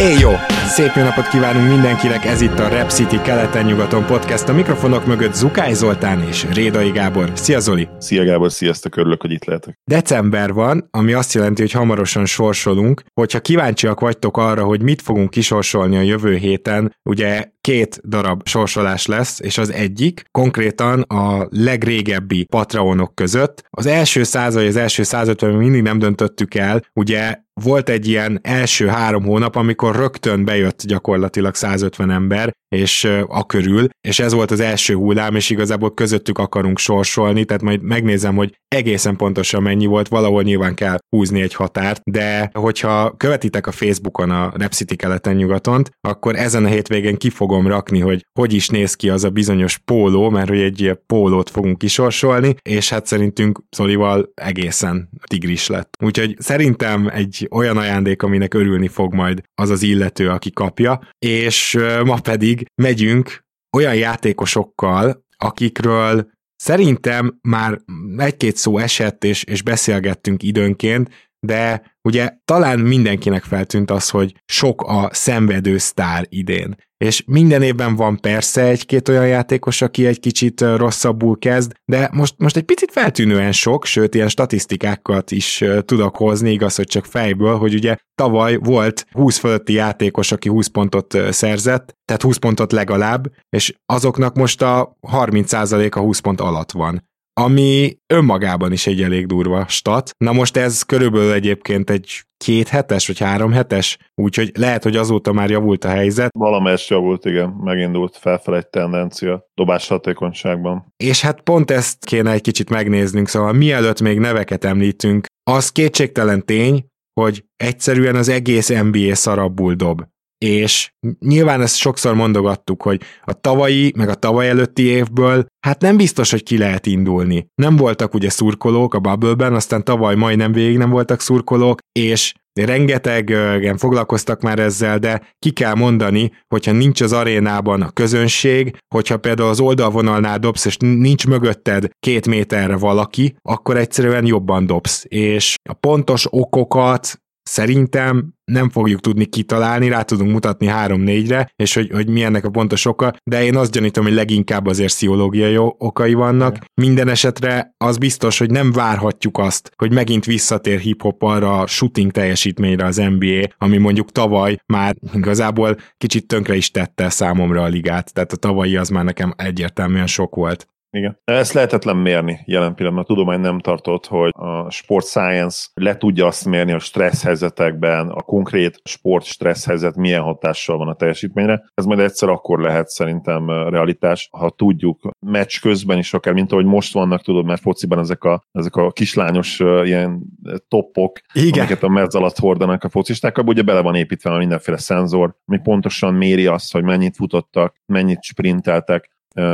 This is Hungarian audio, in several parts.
Éj jó! Szép jó napot kívánunk mindenkinek, ez itt a Rep City keleten-nyugaton podcast. A mikrofonok mögött Zukály Zoltán és Rédai Gábor. Szia Zoli! Szia Gábor, sziasztok, örülök, hogy itt lehetek. December van, ami azt jelenti, hogy hamarosan sorsolunk. Hogyha kíváncsiak vagytok arra, hogy mit fogunk kisorsolni a jövő héten, ugye két darab sorsolás lesz, és az egyik konkrétan a legrégebbi Patreonok között. Az első száz vagy az első 150 mindig nem döntöttük el, ugye volt egy ilyen első három hónap, amikor rögtön bejött gyakorlatilag 150 ember, és a körül, és ez volt az első hullám, és igazából közöttük akarunk sorsolni, tehát majd megnézem, hogy egészen pontosan mennyi volt, valahol nyilván kell húzni egy határt, de hogyha követitek a Facebookon a Repcity keleten-nyugatont, akkor ezen a hétvégén ki fogom rakni, hogy hogy is néz ki az a bizonyos póló, mert hogy egy pólót fogunk kisorsolni, és hát szerintünk Zolival egészen tigris lett. Úgyhogy szerintem egy olyan ajándék, aminek örülni fog majd az az illető, aki kapja, és ma pedig megyünk olyan játékosokkal, akikről szerintem már egy-két szó esett, és, és beszélgettünk időnként, de ugye talán mindenkinek feltűnt az, hogy sok a szenvedő sztár idén. És minden évben van persze egy-két olyan játékos, aki egy kicsit rosszabbul kezd, de most, most egy picit feltűnően sok, sőt ilyen statisztikákat is tudok hozni, igaz, hogy csak fejből, hogy ugye tavaly volt 20 fölötti játékos, aki 20 pontot szerzett, tehát 20 pontot legalább, és azoknak most a 30% a 20 pont alatt van ami önmagában is egy elég durva stat. Na most ez körülbelül egyébként egy két hetes, vagy három hetes, úgyhogy lehet, hogy azóta már javult a helyzet. Valamelyest javult, igen, megindult felfel egy tendencia dobás hatékonyságban. És hát pont ezt kéne egy kicsit megnéznünk, szóval mielőtt még neveket említünk, az kétségtelen tény, hogy egyszerűen az egész NBA szarabbul dob és nyilván ezt sokszor mondogattuk, hogy a tavalyi, meg a tavaly előtti évből, hát nem biztos, hogy ki lehet indulni. Nem voltak ugye szurkolók a bubble aztán tavaly majdnem végig nem voltak szurkolók, és rengetegen foglalkoztak már ezzel, de ki kell mondani, hogyha nincs az arénában a közönség, hogyha például az oldalvonalnál dobsz, és nincs mögötted két méterre valaki, akkor egyszerűen jobban dobsz. És a pontos okokat Szerintem nem fogjuk tudni kitalálni, rá tudunk mutatni három-négyre, és hogy, hogy mi ennek a pontos oka, de én azt gyanítom, hogy leginkább azért pszichológiai okai vannak. Minden esetre az biztos, hogy nem várhatjuk azt, hogy megint visszatér hip-hop arra a shooting teljesítményre az NBA, ami mondjuk tavaly már igazából kicsit tönkre is tette számomra a ligát, tehát a tavalyi az már nekem egyértelműen sok volt. Igen. Ezt lehetetlen mérni jelen pillanatban. A tudomány nem tartott, hogy a sport science le tudja azt mérni, a stressz helyzetekben a konkrét sport stressz helyzet milyen hatással van a teljesítményre. Ez majd egyszer akkor lehet szerintem realitás, ha tudjuk meccs közben is akár, mint ahogy most vannak, tudod, mert fociban ezek a, ezek a kislányos ilyen toppok, Igen. amiket a mezz alatt hordanak a focisták, abban ugye bele van építve mindenféle szenzor, ami pontosan méri azt, hogy mennyit futottak, mennyit sprinteltek,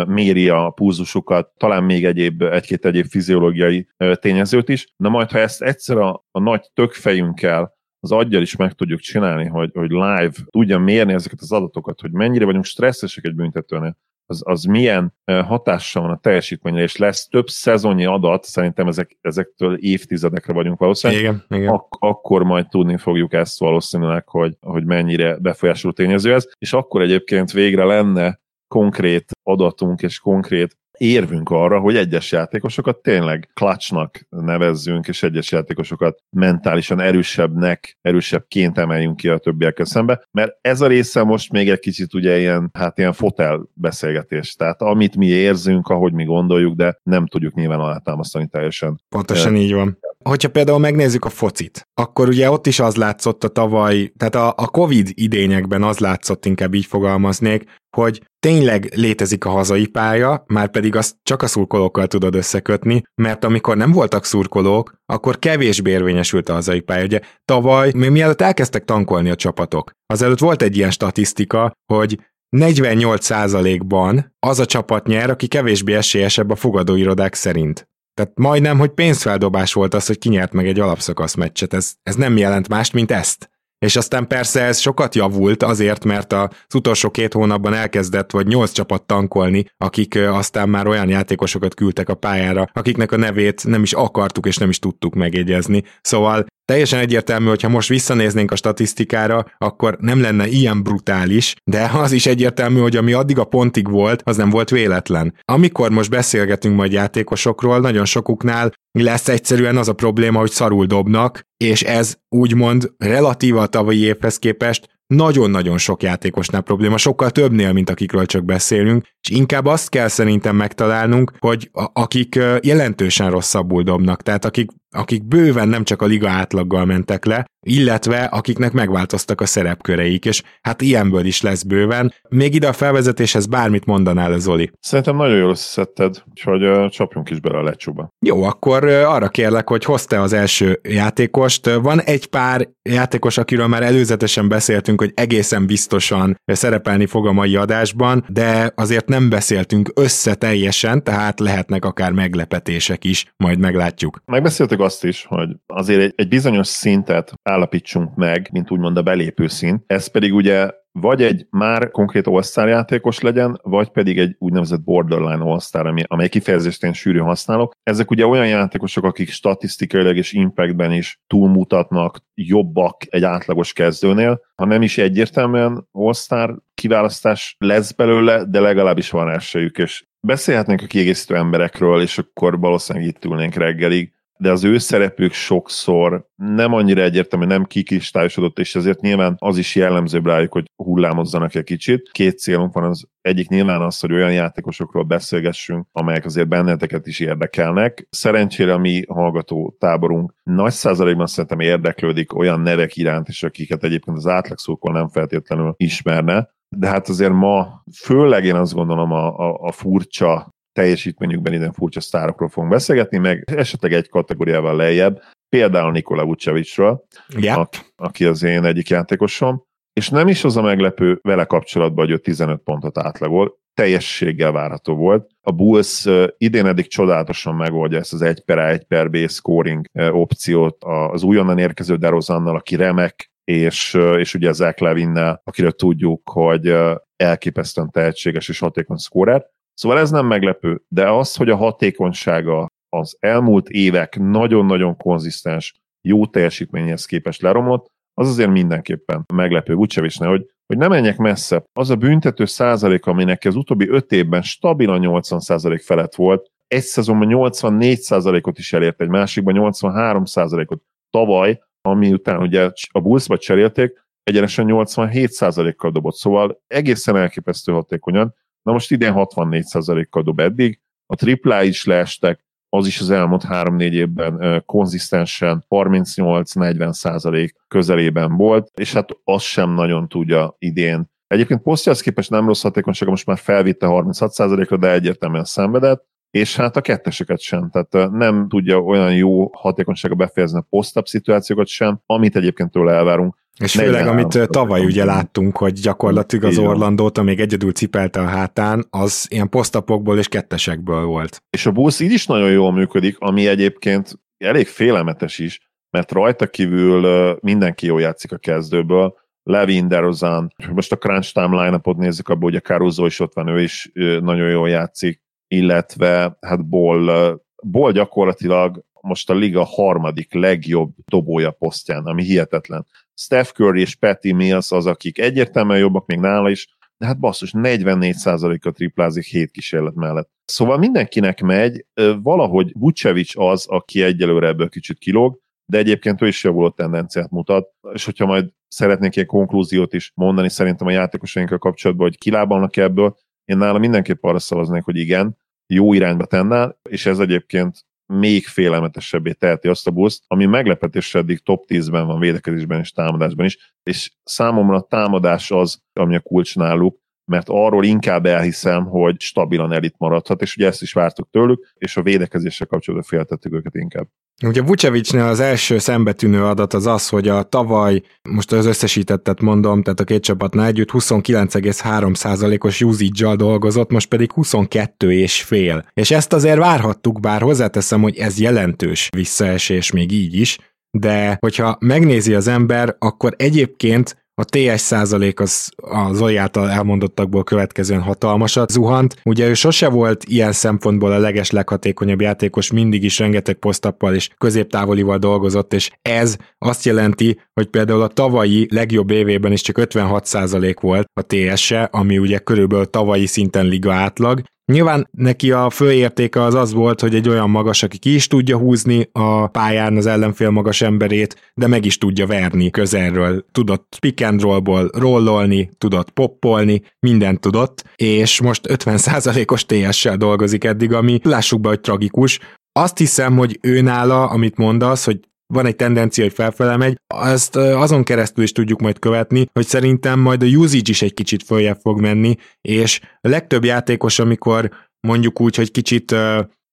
méri a púzusukat, talán még egyéb, egy-két egyéb fiziológiai tényezőt is. Na majd, ha ezt egyszer a, a nagy tökfejünkkel az aggyal is meg tudjuk csinálni, hogy, hogy live tudja mérni ezeket az adatokat, hogy mennyire vagyunk stresszesek egy büntetőnél, az, az milyen hatással van a teljesítményre, és lesz több szezonnyi adat, szerintem ezek, ezektől évtizedekre vagyunk valószínűleg, igen, igen. Ak- akkor majd tudni fogjuk ezt valószínűleg, hogy, hogy mennyire befolyásoló tényező ez, és akkor egyébként végre lenne konkrét adatunk és konkrét érvünk arra, hogy egyes játékosokat tényleg klacsnak nevezzünk, és egyes játékosokat mentálisan erősebbnek, erősebbként emeljünk ki a többiekkel szembe, mert ez a része most még egy kicsit ugye ilyen, hát ilyen fotel beszélgetés, tehát amit mi érzünk, ahogy mi gondoljuk, de nem tudjuk nyilván alátámasztani teljesen. Pontosan így van. Hogyha például megnézzük a focit, akkor ugye ott is az látszott a tavaly, tehát a, a Covid idényekben az látszott, inkább így fogalmaznék, hogy tényleg létezik a hazai pálya, már pedig azt csak a szurkolókkal tudod összekötni, mert amikor nem voltak szurkolók, akkor kevésbé érvényesült a hazai pálya. Ugye tavaly, még mielőtt elkezdtek tankolni a csapatok, azelőtt volt egy ilyen statisztika, hogy 48%-ban az a csapat nyer, aki kevésbé esélyesebb a fogadóirodák szerint. Tehát majdnem, hogy pénzfeldobás volt az, hogy kinyert meg egy alapszakasz meccset. Ez, ez nem jelent mást, mint ezt. És aztán persze ez sokat javult azért, mert az utolsó két hónapban elkezdett vagy nyolc csapat tankolni, akik aztán már olyan játékosokat küldtek a pályára, akiknek a nevét nem is akartuk és nem is tudtuk megjegyezni. Szóval Teljesen egyértelmű, hogy ha most visszanéznénk a statisztikára, akkor nem lenne ilyen brutális, de az is egyértelmű, hogy ami addig a pontig volt, az nem volt véletlen. Amikor most beszélgetünk majd játékosokról, nagyon sokuknál lesz egyszerűen az a probléma, hogy szarul dobnak, és ez úgymond relatíva a tavalyi évhez képest nagyon-nagyon sok játékosnál probléma, sokkal többnél, mint akikről csak beszélünk, és inkább azt kell szerintem megtalálnunk, hogy a- akik jelentősen rosszabbul dobnak, tehát akik akik bőven nem csak a liga átlaggal mentek le, illetve akiknek megváltoztak a szerepköreik, és hát ilyenből is lesz bőven. Még ide a felvezetéshez bármit mondanál, Zoli? Szerintem nagyon jól összeszedted, úgyhogy uh, csapjunk is bele a lecsóba. Jó, akkor uh, arra kérlek, hogy hozta az első játékost. Van egy pár játékos, akiről már előzetesen beszéltünk, hogy egészen biztosan szerepelni fog a mai adásban, de azért nem beszéltünk össze teljesen, tehát lehetnek akár meglepetések is, majd meglátjuk. Megbeszéltük azt is, hogy azért egy, egy bizonyos szintet állapítsunk meg, mint úgymond a belépő szint. Ez pedig ugye vagy egy már konkrét all játékos legyen, vagy pedig egy úgynevezett borderline all ami, amely kifejezést én sűrű használok. Ezek ugye olyan játékosok, akik statisztikailag és impactben is túlmutatnak, jobbak egy átlagos kezdőnél, ha nem is egyértelműen all kiválasztás lesz belőle, de legalábbis van esélyük, és beszélhetnénk a kiegészítő emberekről, és akkor valószínűleg itt ülnénk reggelig, de az ő szerepük sokszor nem annyira egyértelmű, nem kikristályosodott, és ezért nyilván az is jellemző rájuk, hogy hullámozzanak egy kicsit. Két célunk van, az egyik nyilván az, hogy olyan játékosokról beszélgessünk, amelyek azért benneteket is érdekelnek. Szerencsére a mi hallgató táborunk nagy százalékban szerintem érdeklődik olyan nevek iránt is, akiket egyébként az átlagszókon nem feltétlenül ismerne, de hát azért ma főleg én azt gondolom a, a, a furcsa teljesítményükben ide furcsa sztárokról fogunk beszélgetni, meg esetleg egy kategóriával lejjebb, például Nikola Vucevicről, yeah. aki, aki az én egyik játékosom, és nem is az a meglepő vele kapcsolatban, hogy ő 15 pontot átlagol, teljességgel várható volt. A Bulls idén eddig csodálatosan megoldja ezt az 1 per 1 per B scoring opciót az újonnan érkező Derozannal, aki remek, és, és ugye Zach Levinnel, akiről tudjuk, hogy elképesztően tehetséges és hatékony scorer. Szóval ez nem meglepő, de az, hogy a hatékonysága az elmúlt évek nagyon-nagyon konzisztens, jó teljesítményhez képest leromlott, az azért mindenképpen meglepő Vucevicne, hogy, hogy nem menjek messze. Az a büntető százalék, aminek az utóbbi öt évben stabilan 80 százalék felett volt, egy szezonban 84 százalékot is elért, egy másikban 83 százalékot. Tavaly, ami után ugye a Bullsba cserélték, egyenesen 87 százalékkal dobott, szóval egészen elképesztő hatékonyan. Na most idén 64%-kal dob eddig, a triplá is leestek, az is az elmúlt 3-4 évben konzisztensen 38-40% közelében volt, és hát az sem nagyon tudja idén. Egyébként posztjához képest nem rossz hatékonysága, most már felvitte 36%-ra, de egyértelműen szenvedett, és hát a ketteseket sem, tehát nem tudja olyan jó hatékonysága befejezni a posztabb szituációkat sem, amit egyébként tőle elvárunk. És főleg, amit tavaly ugye láttunk, hogy gyakorlatilag az Orlandót, amíg egyedül cipelte a hátán, az ilyen posztapokból és kettesekből volt. És a Bulls így is nagyon jól működik, ami egyébként elég félelmetes is, mert rajta kívül mindenki jól játszik a kezdőből, Levin, DeRozan, most a crunch time line-upot nézzük, abból ugye Caruso is ott van, ő is nagyon jól játszik, illetve hát Ball, Ball gyakorlatilag most a liga harmadik legjobb dobója posztján, ami hihetetlen. Steph Curry és Patty Mills az, akik egyértelműen jobbak még nála is, de hát basszus, 44%-a triplázik 7 kísérlet mellett. Szóval mindenkinek megy, valahogy Vucevic az, aki egyelőre ebből kicsit kilóg, de egyébként ő is javuló tendenciát mutat, és hogyha majd szeretnék egy konklúziót is mondani szerintem a játékosainkkal kapcsolatban, hogy kilábalnak ebből, én nála mindenképp arra szavaznék, hogy igen, jó irányba tennál, és ez egyébként még félelmetesebbé teheti azt a buszt, ami meglepetésre eddig top 10-ben van védekezésben és támadásban is, és számomra a támadás az, ami a kulcs náluk, mert arról inkább elhiszem, hogy stabilan elit maradhat, és ugye ezt is vártuk tőlük, és a védekezéssel kapcsolatban féltettük őket inkább. Ugye Vucevicnél az első szembetűnő adat az az, hogy a tavaly, most az összesítettet mondom, tehát a két csapatnál együtt 29,3%-os usage dolgozott, most pedig 22 és fél. És ezt azért várhattuk, bár hozzáteszem, hogy ez jelentős visszaesés még így is, de hogyha megnézi az ember, akkor egyébként a TS százalék az a Zoli elmondottakból következően hatalmasat zuhant. Ugye ő sose volt ilyen szempontból a leges leghatékonyabb játékos, mindig is rengeteg posztappal és középtávolival dolgozott, és ez azt jelenti, hogy például a tavalyi legjobb évében is csak 56 százalék volt a TS-e, ami ugye körülbelül tavalyi szinten liga átlag, Nyilván neki a főértéke az az volt, hogy egy olyan magas, aki ki is tudja húzni a pályán az ellenfél magas emberét, de meg is tudja verni közelről. Tudott pick and rollból rollolni, tudott poppolni, mindent tudott, és most 50%-os TS-sel dolgozik eddig, ami lássuk be, hogy tragikus. Azt hiszem, hogy ő nála, amit mondasz, hogy van egy tendencia, hogy felfele megy, azt azon keresztül is tudjuk majd követni, hogy szerintem majd a usage is egy kicsit följebb fog menni, és a legtöbb játékos, amikor mondjuk úgy, hogy kicsit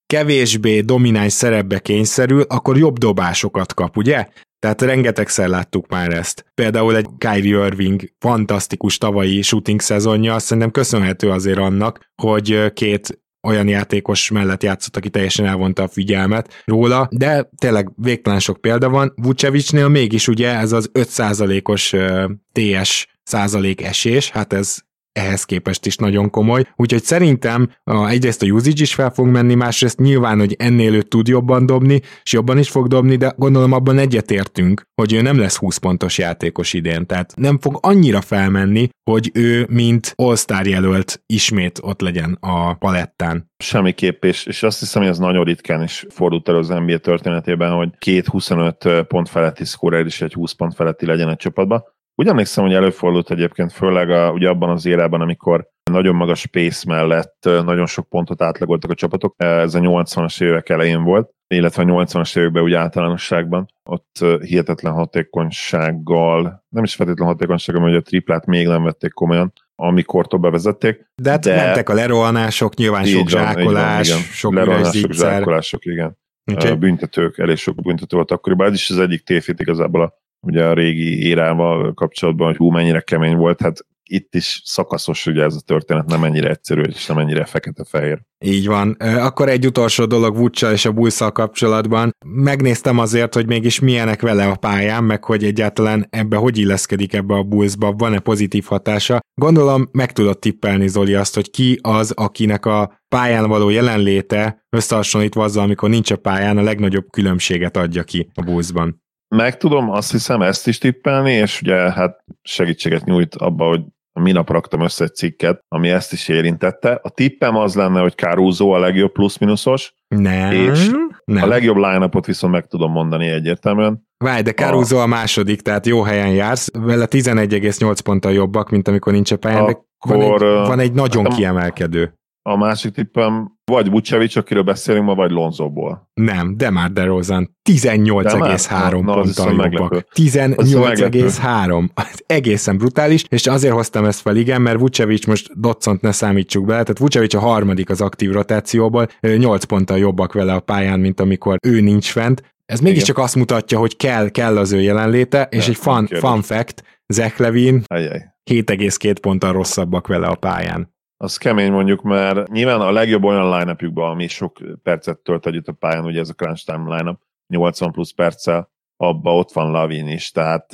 kevésbé domináns szerepbe kényszerül, akkor jobb dobásokat kap, ugye? Tehát rengetegszer láttuk már ezt. Például egy Kyrie Irving fantasztikus tavalyi shooting szezonja, azt szerintem köszönhető azért annak, hogy két olyan játékos mellett játszott, aki teljesen elvonta a figyelmet róla, de tényleg végtelen sok példa van. Vucevicnél mégis ugye ez az 5%-os TS százalék esés, hát ez ehhez képest is nagyon komoly. Úgyhogy szerintem egyrészt a usage is fel fog menni, másrészt nyilván, hogy ennél ő tud jobban dobni, és jobban is fog dobni, de gondolom abban egyetértünk, hogy ő nem lesz 20 pontos játékos idén. Tehát nem fog annyira felmenni, hogy ő mint All-Star jelölt ismét ott legyen a palettán. Semmiképp, és, és azt hiszem, hogy ez nagyon ritkán is fordult el az NBA történetében, hogy két 25 pont feletti scorer is egy 20 pont feletti legyen egy csapatban. Úgy emlékszem, hogy előfordult egyébként, főleg a, ugye abban az érában, amikor nagyon magas pace mellett nagyon sok pontot átlagoltak a csapatok. Ez a 80-as évek elején volt, illetve a 80-as években úgy általánosságban. Ott hihetetlen hatékonysággal, nem is feltétlenül hatékonysággal, hogy a triplát még nem vették komolyan, amikor bevezették. De hát de... mentek a lerohanások, nyilván sok zsákolás, van, sok lerohanások, zsákolások, igen. Okay. Büntetők, elég sok büntető volt akkoriban. Ez is az egyik tévhit igazából a ugye a régi érával kapcsolatban, hogy hú, mennyire kemény volt, hát itt is szakaszos ugye ez a történet, nem ennyire egyszerű, és nem ennyire fekete-fehér. Így van. Akkor egy utolsó dolog Vucsa és a bulls kapcsolatban. Megnéztem azért, hogy mégis milyenek vele a pályán, meg hogy egyáltalán ebbe hogy illeszkedik ebbe a Bullsba, van-e pozitív hatása. Gondolom meg tudod tippelni Zoli azt, hogy ki az, akinek a pályán való jelenléte összehasonlítva azzal, amikor nincs a pályán, a legnagyobb különbséget adja ki a Bullsban meg tudom azt hiszem ezt is tippelni, és ugye hát segítséget nyújt abba, hogy minap raktam össze egy cikket, ami ezt is érintette. A tippem az lenne, hogy Caruso a legjobb plusz-minuszos, nem, és nem. a legjobb line viszont meg tudom mondani egyértelműen. Várj, de Caruso a... a második, tehát jó helyen jársz, vele 11,8 ponttal jobbak, mint amikor nincs a pályán, de van egy, van egy nagyon hát kiemelkedő. A másik tippem vagy Vucevic, akiről beszélünk ma, vagy Lonzoból. Nem, de már DeRozan 18,3 ponttal jobbak. 18,3. Egészen brutális, és azért hoztam ezt fel, igen, mert Vucevic most Doccont ne számítsuk bele, tehát Vucevic a harmadik az aktív rotációból, 8 ponttal jobbak vele a pályán, mint amikor ő nincs fent. Ez mégiscsak azt mutatja, hogy kell, kell az ő jelenléte, és egy fun, fun fact, Zach Levin 7,2 ponttal rosszabbak vele a pályán az kemény mondjuk, mert nyilván a legjobb olyan line ami sok percet tölt együtt a pályán, ugye ez a crunch time line 80 plusz perccel, abba ott van Lavin is, tehát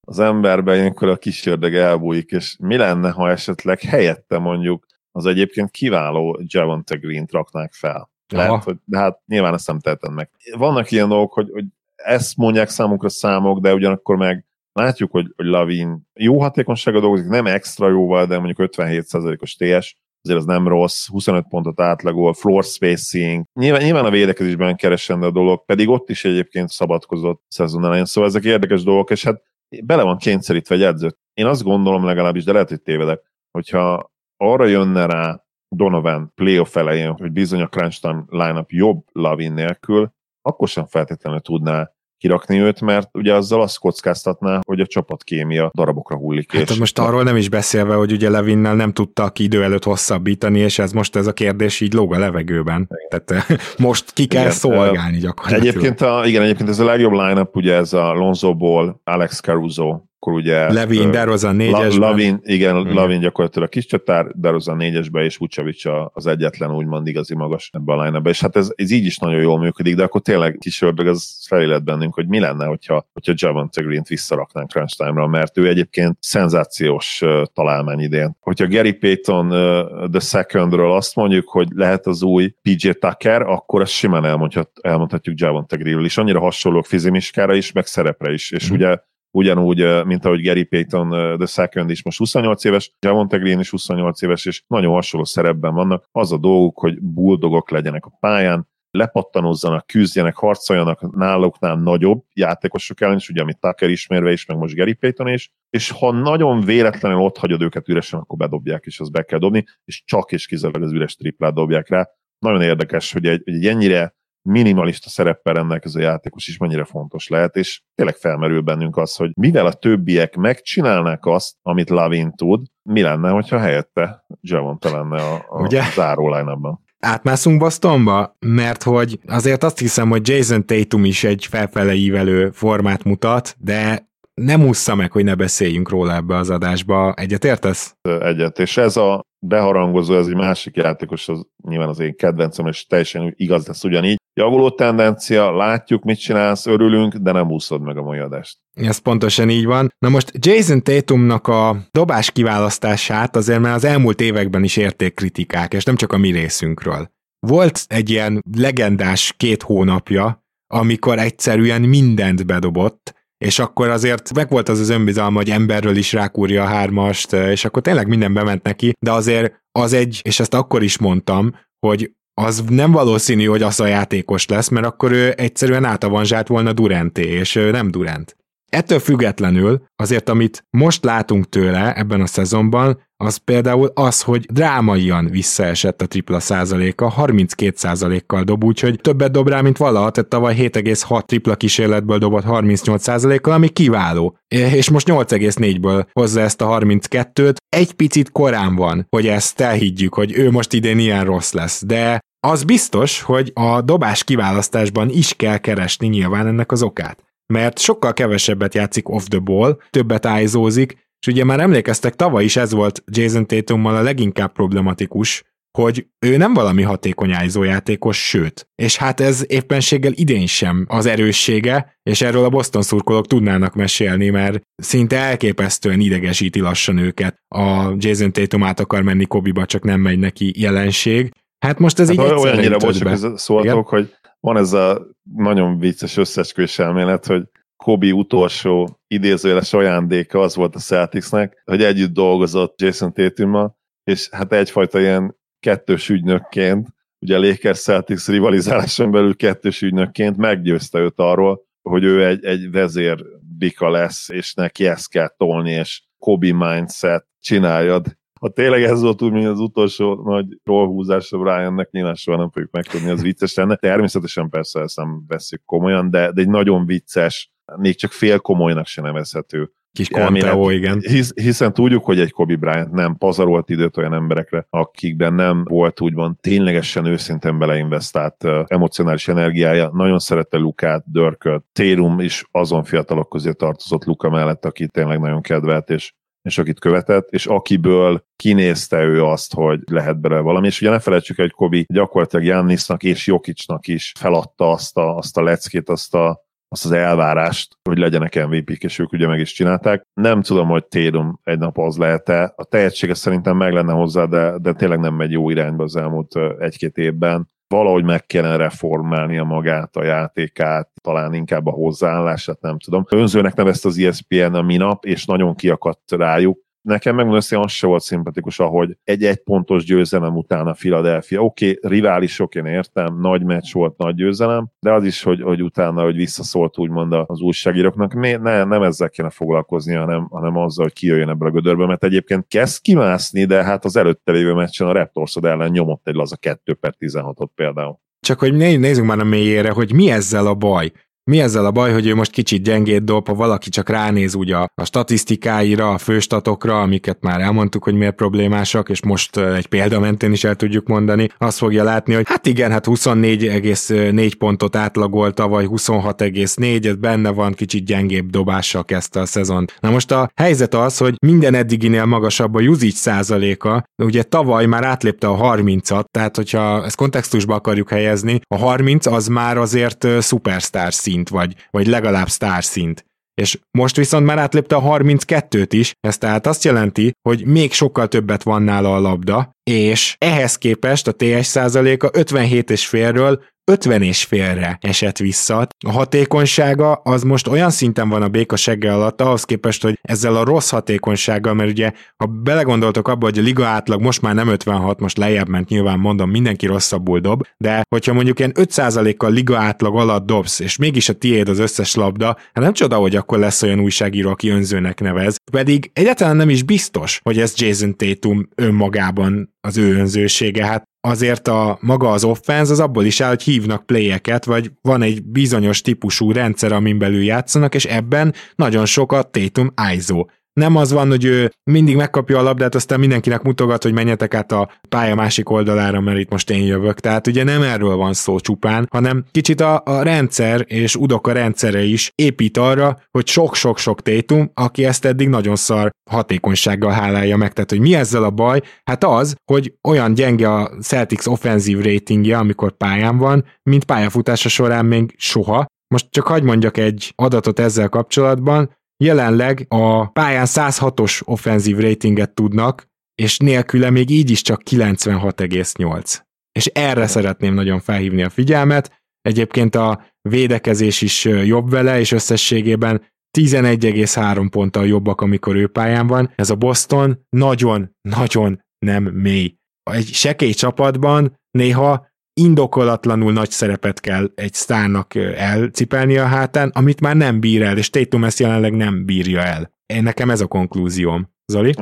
az emberben ilyenkor a kis ördög elbújik, és mi lenne, ha esetleg helyette mondjuk az egyébként kiváló Javonte Green-t raknák fel. Lehet, hogy, de hát nyilván ezt nem teheted meg. Vannak ilyen dolgok, hogy, hogy ezt mondják számunkra számok, de ugyanakkor meg látjuk, hogy, hogy Lavin jó hatékonysága dolgozik, nem extra jóval, de mondjuk 57%-os TS, azért az nem rossz, 25 pontot átlagol, floor spacing, nyilván, nyilván a védekezésben keresendő a dolog, pedig ott is egyébként szabadkozott szezon elején, szóval ezek érdekes dolgok, és hát bele van kényszerítve egy edzőt. Én azt gondolom legalábbis, de lehet, hogy tévedek, hogyha arra jönne rá Donovan playoff elején, hogy bizony a crunch time lineup jobb Lavin nélkül, akkor sem feltétlenül tudná kirakni őt, mert ugye azzal azt kockáztatná, hogy a csapatkémia darabokra hullik. Hát és most arról nem is beszélve, hogy ugye Levinnel nem tudta ki idő előtt hosszabbítani, és ez most ez a kérdés így lóg a levegőben. Igen. Tehát most ki kell igen, szolgálni gyakorlatilag. Egyébként, a, igen, egyébként ez a legjobb line-up, ugye ez a Lonzo Ball, Alex Caruso, akkor ugye... Levin, DeRozan négyesben. Lavin, igen, igen, Lavin gyakorlatilag kis csatár, DeRozan négyesbe, és Vucevic az egyetlen úgymond igazi magas ebbe a line És hát ez, ez, így is nagyon jól működik, de akkor tényleg kis ördög az felélet bennünk, hogy mi lenne, hogyha, hogyha Javante Green-t visszaraknánk crunch time-ra, mert ő egyébként szenzációs uh, találmány idén. Hogyha Gary Payton uh, the secondről azt mondjuk, hogy lehet az új PJ Tucker, akkor ezt simán elmondhat, elmondhatjuk Javante Green-ről is. Annyira hasonlók fizimiskára is, meg szerepre is. És mm. ugye ugyanúgy, mint ahogy Gary Payton the second is most 28 éves, Javonte Green is 28 éves, és nagyon hasonló szerepben vannak. Az a dolguk, hogy buldogok legyenek a pályán, lepattanozzanak, küzdjenek, harcoljanak náluknál nagyobb játékosok ellen is, ugye, amit Tucker ismerve is, meg most Gary Payton is, és ha nagyon véletlenül ott hagyod őket üresen, akkor bedobják, és az be kell dobni, és csak és kizárólag az üres triplát dobják rá. Nagyon érdekes, hogy egy, egy ennyire minimalista szereppel rendelkező játékos is mennyire fontos lehet, és tényleg felmerül bennünk az, hogy mivel a többiek megcsinálnák azt, amit Lavin tud, mi lenne, hogyha helyette Javonta lenne a, a Ugye? záró line átmászunk Bostonba? Mert hogy azért azt hiszem, hogy Jason Tatum is egy felfele ívelő formát mutat, de nem ússza meg, hogy ne beszéljünk róla ebbe az adásba. Egyet értesz? Egyet, és ez a beharangozó, ez egy másik játékos, az nyilván az én kedvencem, és teljesen igaz lesz ugyanígy. Javuló tendencia, látjuk, mit csinálsz, örülünk, de nem úszod meg a mai adást. Ez pontosan így van. Na most Jason Tatumnak a dobás kiválasztását azért már az elmúlt években is érték kritikák, és nem csak a mi részünkről. Volt egy ilyen legendás két hónapja, amikor egyszerűen mindent bedobott, és akkor azért meg volt az az önbizalma, hogy emberről is rákúrja a hármast, és akkor tényleg minden bement neki, de azért az egy, és ezt akkor is mondtam, hogy az nem valószínű, hogy az a játékos lesz, mert akkor ő egyszerűen átavanzsált volna Duranté, és nem Durant. Ettől függetlenül azért, amit most látunk tőle ebben a szezonban, az például az, hogy drámaian visszaesett a tripla százaléka, 32 százalékkal dob, úgyhogy többet dob rá, mint valaha, tehát tavaly 7,6 tripla kísérletből dobott 38 százalékkal, ami kiváló. És most 8,4-ből hozza ezt a 32-t. Egy picit korán van, hogy ezt elhiggyük, hogy ő most idén ilyen rossz lesz, de az biztos, hogy a dobás kiválasztásban is kell keresni nyilván ennek az okát. Mert sokkal kevesebbet játszik off the ball, többet ájzózik, és ugye már emlékeztek, tavaly is ez volt Jason Tatummal a leginkább problematikus, hogy ő nem valami hatékony játékos, sőt. És hát ez éppenséggel idén sem az erőssége, és erről a Boston szurkolók tudnának mesélni, mert szinte elképesztően idegesíti lassan őket. A Jason Tatum át akar menni Kobiba, csak nem megy neki jelenség. Hát most ez hát így olyannyira, bocs, csak szóltok, hogy van ez a nagyon vicces összesküvés elmélet, hogy Kobi utolsó idézőjeles ajándéka az volt a Celticsnek, hogy együtt dolgozott Jason Tatummal, és hát egyfajta ilyen kettős ügynökként, ugye a Lakers Celtics rivalizáláson belül kettős ügynökként meggyőzte őt arról, hogy ő egy, egy vezér bika lesz, és neki ezt kell tolni, és Kobi mindset csináljad. Ha tényleg ez volt úgy, mint az utolsó nagy rollhúzás a Briannek, nyilván soha nem fogjuk megtudni, az vicces lenne. Természetesen persze ezt nem veszik komolyan, de, de egy nagyon vicces még csak fél komolynak se nevezhető. Kis Conteo, igen. Hisz, hiszen tudjuk, hogy egy Kobe Bryant nem pazarolt időt olyan emberekre, akikben nem volt úgymond ténylegesen őszintén beleinvestált uh, emocionális energiája. Nagyon szerette Lukát, Dörköt, Térum is azon fiatalok közé tartozott Luka mellett, aki tényleg nagyon kedvelt, és és akit követett, és akiből kinézte ő azt, hogy lehet belőle valami. És ugye ne felejtsük el, hogy Kobi gyakorlatilag Jannisnak és Jokicsnak is feladta azt a, azt a leckét, azt a azt az elvárást, hogy legyenek MVP-k, és ők ugye meg is csinálták. Nem tudom, hogy Tédum egy nap az lehet-e. A tehetsége szerintem meg lenne hozzá, de, de tényleg nem megy jó irányba az elmúlt egy-két évben. Valahogy meg kellene reformálnia magát, a játékát, talán inkább a hozzáállását, nem tudom. Önzőnek nevezte az ESPN a minap, és nagyon kiakadt rájuk Nekem megmondom hogy az se volt szimpatikus, ahogy egy egy pontos győzelem után a Philadelphia. Oké, okay, riválisok, én értem, nagy meccs volt, nagy győzelem, de az is, hogy, hogy utána, hogy visszaszólt úgymond az újságíróknak, ne, nem ezzel kéne foglalkozni, hanem, hanem azzal, hogy kijöjjön ebből a gödörbe, mert egyébként kezd kimászni, de hát az előtte lévő meccsen a Raptorsod ellen nyomott egy laza 2 per 16-ot például. Csak hogy nézzünk már a mélyére, hogy mi ezzel a baj. Mi ezzel a baj, hogy ő most kicsit gyengét dob, ha valaki csak ránéz ugye a, statisztikáira, a főstatokra, amiket már elmondtuk, hogy miért problémásak, és most egy példa mentén is el tudjuk mondani, azt fogja látni, hogy hát igen, hát 24,4 pontot átlagolta, vagy 26,4, ez benne van, kicsit gyengébb dobással kezdte a szezont. Na most a helyzet az, hogy minden eddiginél magasabb a usage százaléka, ugye tavaly már átlépte a 30-at, tehát hogyha ezt kontextusba akarjuk helyezni, a 30 az már azért superstar szint, vagy, vagy legalább star szint. És most viszont már átlépte a 32-t is, ez tehát azt jelenti, hogy még sokkal többet van nála a labda, és ehhez képest a TS százaléka 57 és félről 50 és félre esett vissza. A hatékonysága az most olyan szinten van a béka segge alatt, ahhoz képest, hogy ezzel a rossz hatékonysággal, mert ugye, ha belegondoltok abba, hogy a liga átlag most már nem 56, most lejjebb ment, nyilván mondom, mindenki rosszabbul dob, de hogyha mondjuk ilyen 5%-kal liga átlag alatt dobsz, és mégis a tiéd az összes labda, hát nem csoda, hogy akkor lesz olyan újságíró, aki önzőnek nevez, pedig egyáltalán nem is biztos, hogy ez Jason Tatum önmagában az ő önzősége. Hát azért a maga az offense az abból is áll, hogy hívnak playeket, vagy van egy bizonyos típusú rendszer, amin belül játszanak, és ebben nagyon sok a Tatum ISO. Nem az van, hogy ő mindig megkapja a labdát, aztán mindenkinek mutogat, hogy menjetek át a pálya másik oldalára, mert itt most én jövök. Tehát ugye nem erről van szó csupán, hanem kicsit a, a rendszer és Udoka rendszere is épít arra, hogy sok-sok-sok tétum, aki ezt eddig nagyon szar hatékonysággal hálálja meg. Tehát, hogy mi ezzel a baj? Hát az, hogy olyan gyenge a Celtics offenzív ratingje, amikor pályán van, mint pályafutása során még soha, most csak hagyd mondjak egy adatot ezzel kapcsolatban, Jelenleg a pályán 106-os offenzív ratinget tudnak, és nélküle még így is csak 96,8. És erre szeretném nagyon felhívni a figyelmet. Egyébként a védekezés is jobb vele, és összességében 11,3 ponttal jobbak, amikor ő pályán van. Ez a Boston nagyon-nagyon nem mély. Egy sekély csapatban néha indokolatlanul nagy szerepet kell egy sztárnak elcipelni a hátán, amit már nem bír el, és Tatum ezt jelenleg nem bírja el. Én nekem ez a konklúzióm. Zoli?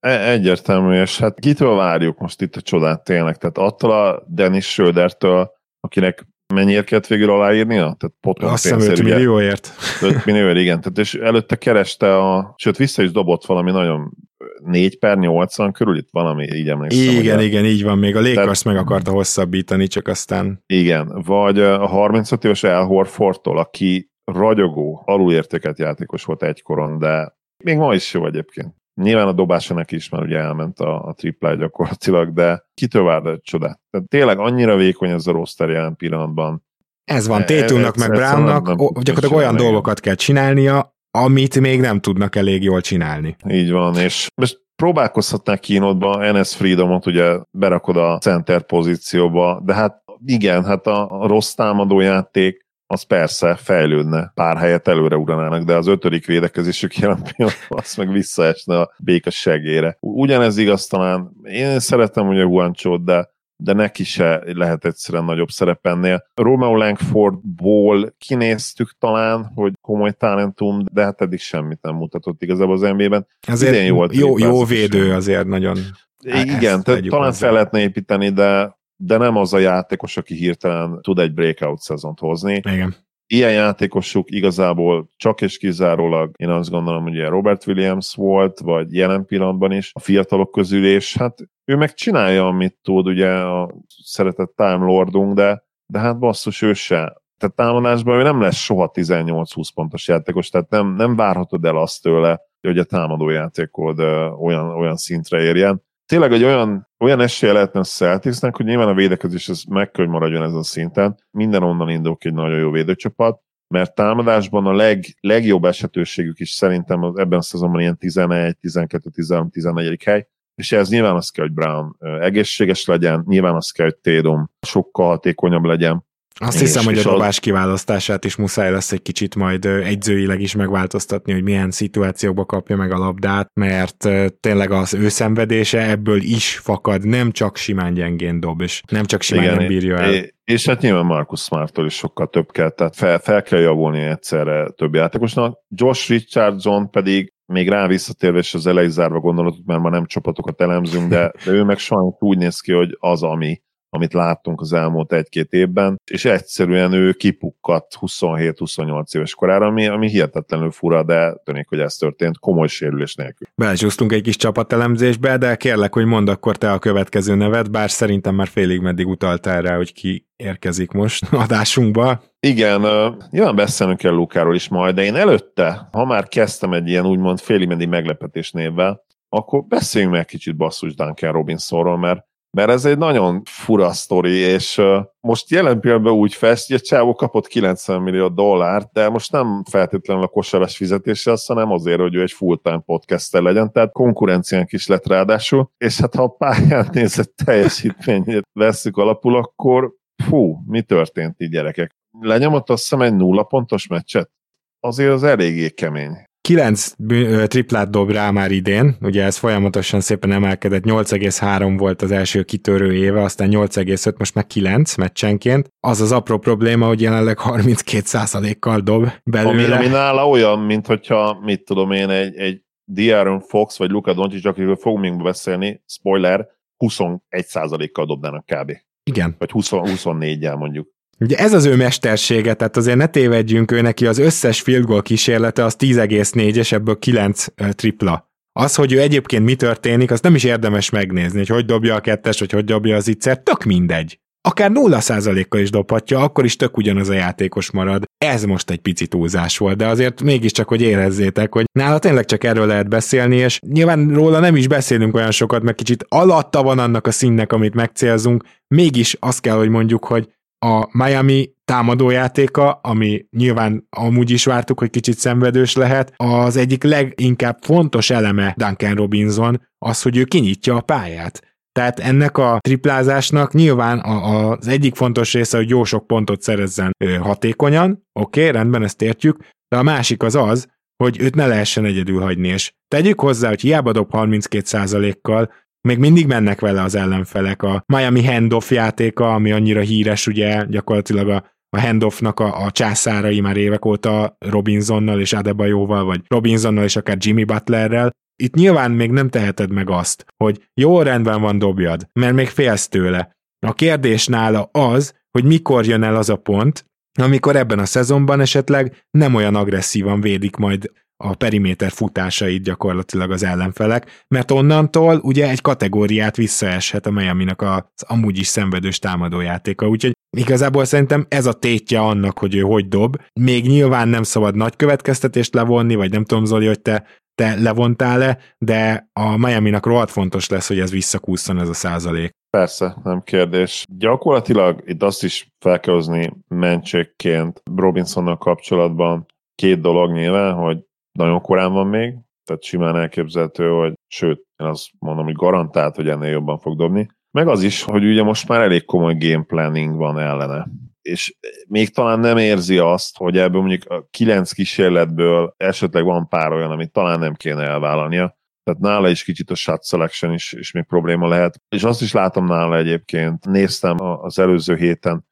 E- egyértelmű, és hát kitől várjuk most itt a csodát tényleg? Tehát attól a Dennis Schrödertől, akinek mennyiért kellett végül aláírnia? Tehát potom Azt hiszem 5 millióért. 5 millióért, igen. Tehát és előtte kereste a, sőt vissza is dobott valami nagyon 4 per 80 körül, itt valami, így emlékszem. Igen, igen, így van, még a Lakers meg akarta hosszabbítani, csak aztán... Igen, vagy a 35 éves El Horfordtól, aki ragyogó, alulértéket játékos volt egykoron, de még ma is jó egyébként. Nyilván a dobása neki is már ugye elment a, a tripla gyakorlatilag, de kitől várd egy csodát? Tehát tényleg annyira vékony ez a roster jelen pillanatban. Ez van, Tétumnak meg Brownnak, gyakorlatilag olyan dolgokat kell csinálnia, amit még nem tudnak elég jól csinálni. Így van, és most próbálkozhatnák kínodba, Enes Freedomot ugye berakod a center pozícióba, de hát igen, hát a rossz támadójáték az persze fejlődne, pár helyet előre uranának, de az ötödik védekezésük jelen pillanatban az meg visszaesne a béka. Ugyanez igaz talán, én szeretem ugye Guancsót, de de neki se lehet egyszerűen nagyobb szerepennél. Romeo Langfordból kinéztük talán, hogy komoly talentum, de hát eddig semmit nem mutatott igazából az NBA-ben. Azért jó, volt jó, jó védő azért nagyon. Igen, tehát talán fel lehetne építeni, de de nem az a játékos, aki hirtelen tud egy breakout szezont hozni. Igen. Ilyen játékosuk igazából csak és kizárólag, én azt gondolom, hogy Robert Williams volt, vagy jelen pillanatban is a fiatalok közül, és hát ő meg csinálja, amit tud, ugye a szeretett Time Lordunk, de, de hát basszus, ő se. Tehát támadásban ő nem lesz soha 18-20 pontos játékos, tehát nem, nem várhatod el azt tőle, hogy a támadó játékod olyan, olyan szintre érjen tényleg egy olyan, olyan esélye lehetne a Celticsnek, hogy nyilván a védekezés ez meg kell, hogy maradjon ezen a szinten. Minden onnan indul egy nagyon jó védőcsapat, mert támadásban a leg, legjobb esetőségük is szerintem az, ebben a szezonban ilyen 11, 12, 13, 14. hely, és ez nyilván az kell, hogy Brown egészséges legyen, nyilván az kell, hogy Tédom sokkal hatékonyabb legyen, azt hiszem, hogy a dobás kiválasztását is muszáj lesz egy kicsit majd egyzőileg is megváltoztatni, hogy milyen szituációkba kapja meg a labdát, mert tényleg az ő szenvedése ebből is fakad, nem csak simán gyengén dob, és nem csak simán Igen, nem bírja el. És, és hát nyilván Marcus Smarttól is sokkal több kell, tehát fel, fel kell javulni egyszerre több játékosnak. Josh Richardson pedig még rá visszatérve, és az elején zárva gondolatot, mert ma nem csapatokat elemzünk, de, de ő meg sajnos úgy néz ki, hogy az, ami amit láttunk az elmúlt egy-két évben, és egyszerűen ő kipukkadt 27-28 éves korára, ami, ami hihetetlenül fura, de tűnik, hogy ez történt komoly sérülés nélkül. Belecsúsztunk egy kis csapatelemzésbe, de kérlek, hogy mondd akkor te a következő nevet, bár szerintem már félig meddig utaltál rá, hogy ki érkezik most adásunkba. Igen, nyilván beszélnünk kell Lukáról is majd, de én előtte, ha már kezdtem egy ilyen úgymond félig meddig meglepetés névvel, akkor beszéljünk meg kicsit basszus Duncan Robinsonról, mert mert ez egy nagyon fura sztori, és most jelen pillanatban úgy fest, hogy a csávó kapott 90 millió dollárt, de most nem feltétlenül a kosaras fizetéssel, hanem azért, hogy ő egy full-time podcaster legyen, tehát konkurenciánk is lett ráadásul, és hát ha a pályán nézett teljesítményét veszük alapul, akkor fú, mi történt így gyerekek? Lenyomott azt hiszem egy nulla pontos meccset? Azért az eléggé kemény. 9 triplát dob rá már idén, ugye ez folyamatosan szépen emelkedett, 8,3 volt az első kitörő éve, aztán 8,5, most már 9 meccsenként. Az az apró probléma, hogy jelenleg 32%-kal dob belőle. Ami, ami nála olyan, mint hogyha, mit tudom én, egy, egy Diaron Fox vagy Luka Doncic, akiről fogunk még beszélni, spoiler, 21%-kal dobnának kb. Igen. Vagy 20, 24-jel mondjuk. Ugye ez az ő mestersége, tehát azért ne tévedjünk, ő neki az összes field goal kísérlete az 10,4, és ebből 9 tripla. Az, hogy ő egyébként mi történik, azt nem is érdemes megnézni, hogy hogy dobja a kettes, vagy hogy dobja az ittszert, tök mindegy. Akár 0%-kal is dobhatja, akkor is tök ugyanaz a játékos marad. Ez most egy pici túlzás volt, de azért mégiscsak, hogy érezzétek, hogy nála tényleg csak erről lehet beszélni, és nyilván róla nem is beszélünk olyan sokat, mert kicsit alatta van annak a színnek, amit megcélzunk, mégis azt kell, hogy mondjuk, hogy a Miami támadójátéka, ami nyilván amúgy is vártuk, hogy kicsit szenvedős lehet, az egyik leginkább fontos eleme Duncan Robinson az, hogy ő kinyitja a pályát. Tehát ennek a triplázásnak nyilván az egyik fontos része, hogy jó sok pontot szerezzen hatékonyan, oké, okay, rendben, ezt értjük, de a másik az az, hogy őt ne lehessen egyedül hagyni, és tegyük hozzá, hogy hiába dob 32%-kal, még mindig mennek vele az ellenfelek. A Miami handoff játéka, ami annyira híres, ugye gyakorlatilag a, a handoffnak a, a császárai már évek óta Robinsonnal és Adebayoval, vagy Robinsonnal és akár Jimmy Butlerrel. Itt nyilván még nem teheted meg azt, hogy jó rendben van dobjad, mert még félsz tőle. A kérdés nála az, hogy mikor jön el az a pont, amikor ebben a szezonban esetleg nem olyan agresszívan védik majd a periméter futásait gyakorlatilag az ellenfelek, mert onnantól ugye egy kategóriát visszaeshet a miami az amúgy is szenvedős támadójátéka, úgyhogy igazából szerintem ez a tétje annak, hogy ő hogy dob. Még nyilván nem szabad nagy következtetést levonni, vagy nem tudom Zoli, hogy te te levontál-e, de a Miami-nak rohadt fontos lesz, hogy ez visszakúszson ez a százalék. Persze, nem kérdés. Gyakorlatilag itt azt is fel kell hozni mentségként Robinsonnal kapcsolatban két dolog nyilván, hogy nagyon korán van még, tehát simán elképzelhető, hogy sőt, én azt mondom, hogy garantált, hogy ennél jobban fog dobni. Meg az is, hogy ugye most már elég komoly game planning van ellene. És még talán nem érzi azt, hogy ebből mondjuk a kilenc kísérletből esetleg van pár olyan, amit talán nem kéne elvállalnia. Tehát nála is kicsit a shot selection is, is még probléma lehet. És azt is látom nála egyébként. Néztem az előző héten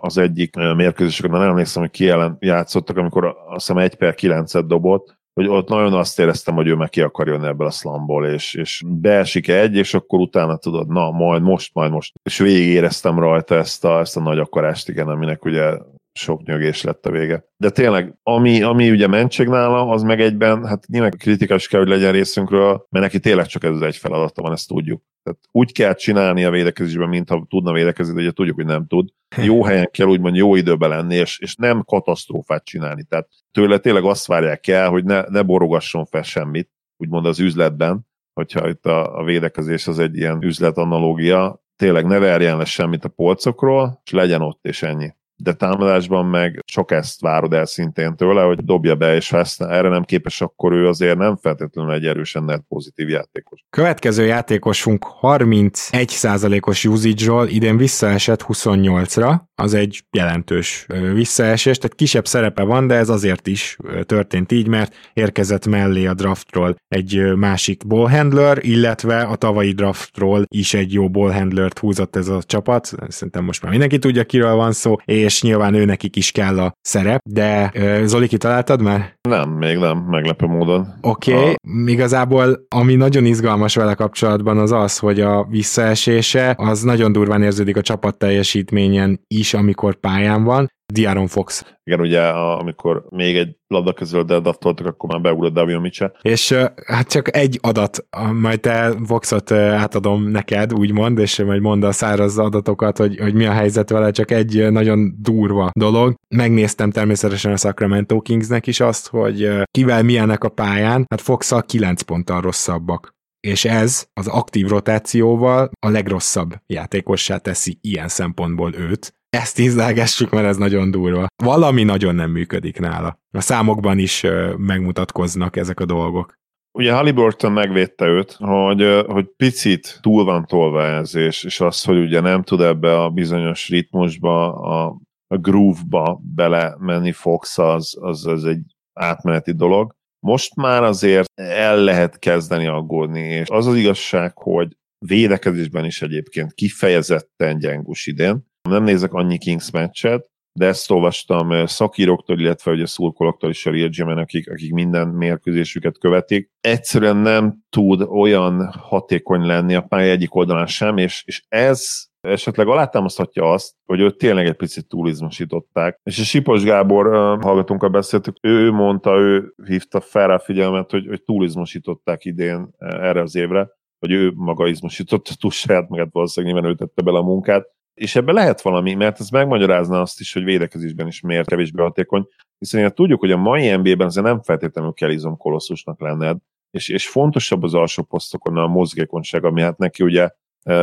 az egyik mérkőzéseken, nem emlékszem, hogy ki ellen játszottak, amikor azt hiszem 1 per 9-et dobott, hogy ott nagyon azt éreztem, hogy ő meg ki akar jönni ebből a szlamból, és, és beesik egy, és akkor utána tudod, na, majd most, majd most. És végig éreztem rajta ezt a, ezt a nagy akarást, igen, aminek ugye sok nyögés lett a vége. De tényleg, ami, ami ugye mentség nála, az meg egyben, hát nyilván kritikus kell, hogy legyen részünkről, mert neki tényleg csak ez az egy feladata van, ezt tudjuk. Tehát úgy kell csinálni a védekezésben, mintha tudna védekezni, de ugye tudjuk, hogy nem tud. Jó helyen kell úgymond jó időben lenni, és, és nem katasztrófát csinálni. Tehát tőle tényleg azt várják el, hogy ne, ne borogasson fel semmit, úgymond az üzletben, hogyha itt a, a védekezés az egy ilyen üzletanalógia, tényleg ne verjen le semmit a polcokról, és legyen ott, és ennyi de támadásban meg sok ezt várod el szintén tőle, hogy dobja be, és ha ezt erre nem képes, akkor ő azért nem feltétlenül egy erősen net pozitív játékos. Következő játékosunk 31%-os usage-ról idén visszaesett 28-ra, az egy jelentős visszaesés, tehát kisebb szerepe van, de ez azért is történt így, mert érkezett mellé a draftról egy másik ballhandler, illetve a tavalyi draftról is egy jó ballhandlert húzott ez a csapat, szerintem most már mindenki tudja, kiről van szó, és nyilván ő nekik is kell a szerep, de Zoli, kitaláltad már? Nem, még nem, meglepő módon. Oké, okay. a... igazából ami nagyon izgalmas vele kapcsolatban az az, hogy a visszaesése az nagyon durván érződik a csapat teljesítményen is, amikor pályán van, Diaron Fox. Igen, ugye amikor még egy labda közül draftoltak, akkor már beugrott Davion Mitchell. És hát csak egy adat, majd te Foxot átadom neked, úgymond, és majd mondd a száraz adatokat, hogy, hogy mi a helyzet vele, csak egy nagyon durva dolog. Megnéztem természetesen a Sacramento Kingsnek is azt, hogy kivel milyenek a pályán, hát fox 9 ponttal rosszabbak és ez az aktív rotációval a legrosszabb játékossá teszi ilyen szempontból őt, ezt ízlelgessük, mert ez nagyon durva. Valami nagyon nem működik nála. A számokban is megmutatkoznak ezek a dolgok. Ugye Halliburton megvédte őt, hogy, hogy picit túl van tolva ez, és, és az, hogy ugye nem tud ebbe a bizonyos ritmusba, a, a groove-ba bele menni Fox, az, az, az egy átmeneti dolog. Most már azért el lehet kezdeni aggódni, és az az igazság, hogy védekezésben is egyébként kifejezetten gyengus idén, nem nézek annyi Kings meccset, de ezt olvastam szakíróktól, illetve ugye szurkolóktól is a Real akik, akik minden mérkőzésüket követik. Egyszerűen nem tud olyan hatékony lenni a pálya egyik oldalán sem, és, és ez esetleg alátámaszthatja azt, hogy őt tényleg egy picit túlizmosították. És a Sipos Gábor hallgatónkkal beszéltük, ő mondta, ő hívta fel rá figyelmet, hogy, hogy túlizmosították idén erre az évre, hogy ő maga izmosította túl saját magát valószínűleg nyilván ő tette bele a munkát, és ebben lehet valami, mert ez megmagyarázna azt is, hogy védekezésben is miért kevésbé hatékony, hiszen én tudjuk, hogy a mai NBA-ben azért nem feltétlenül kell izomkolosszusnak lenned, és, és fontosabb az alsó posztokon a mozgékonyság, ami hát neki ugye e,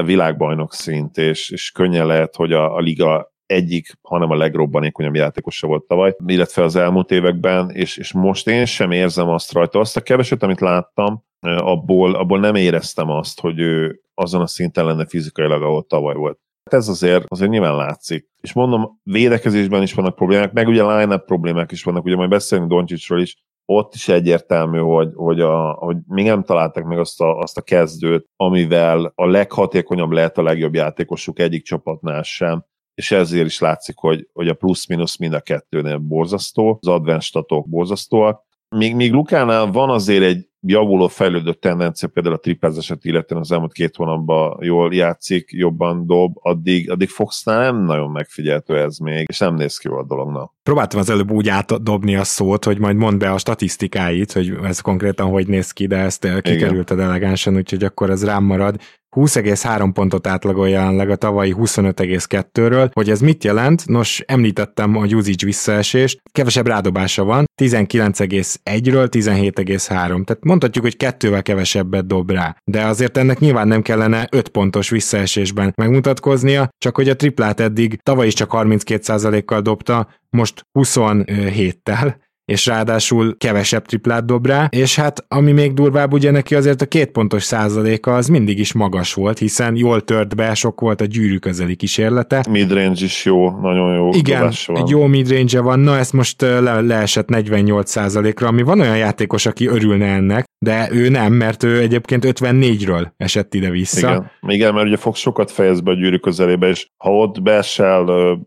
világbajnok szint, és, és könnyen lehet, hogy a, a liga egyik, hanem a legrobbanékonyabb játékosa volt tavaly, illetve az elmúlt években, és, és most én sem érzem azt rajta. Azt a keveset, amit láttam, abból, abból nem éreztem azt, hogy ő azon a szinten lenne fizikailag, ahol tavaly volt. Ez azért, azért nyilván látszik. És mondom, védekezésben is vannak problémák, meg ugye line problémák is vannak, ugye majd beszélünk Doncsicsról is, ott is egyértelmű, hogy, hogy, a, hogy még nem találtak meg azt a, azt a kezdőt, amivel a leghatékonyabb lehet a legjobb játékosuk egyik csapatnál sem, és ezért is látszik, hogy, hogy a plusz-minusz mind a kettőnél borzasztó, az advanced statok borzasztóak. Míg, míg Lukánál van azért egy javuló, fejlődő tendencia, például a triplezeset illetően az elmúlt két hónapban jól játszik, jobban dob, addig, addig Foxnál nem nagyon megfigyeltő ez még, és nem néz ki jól a dolognak. Próbáltam az előbb úgy átdobni a szót, hogy majd mondd be a statisztikáit, hogy ez konkrétan hogy néz ki, de ezt kikerülted elegánsan, úgyhogy akkor ez rám marad. 20,3 pontot átlagol jelenleg a tavalyi 25,2-ről. Hogy ez mit jelent? Nos, említettem a usage visszaesést, kevesebb rádobása van, 19,1-ről 17,3. Tehát mondhatjuk, hogy kettővel kevesebbet dob rá. De azért ennek nyilván nem kellene 5 pontos visszaesésben megmutatkoznia, csak hogy a triplát eddig tavaly is csak 32%-kal dobta, most 27-tel, és ráadásul kevesebb triplát dob rá, és hát ami még durvább, ugye neki azért a két pontos százaléka az mindig is magas volt, hiszen jól tört be, sok volt a gyűrű közeli kísérlete. Midrange is jó, nagyon jó Igen, van. egy jó midrange van, na ezt most le, leesett 48 százalékra, ami van olyan játékos, aki örülne ennek, de ő nem, mert ő egyébként 54-ről esett ide-vissza. Igen, Igen mert ugye fog sokat fejez be a gyűrű közelébe, és ha ott beesel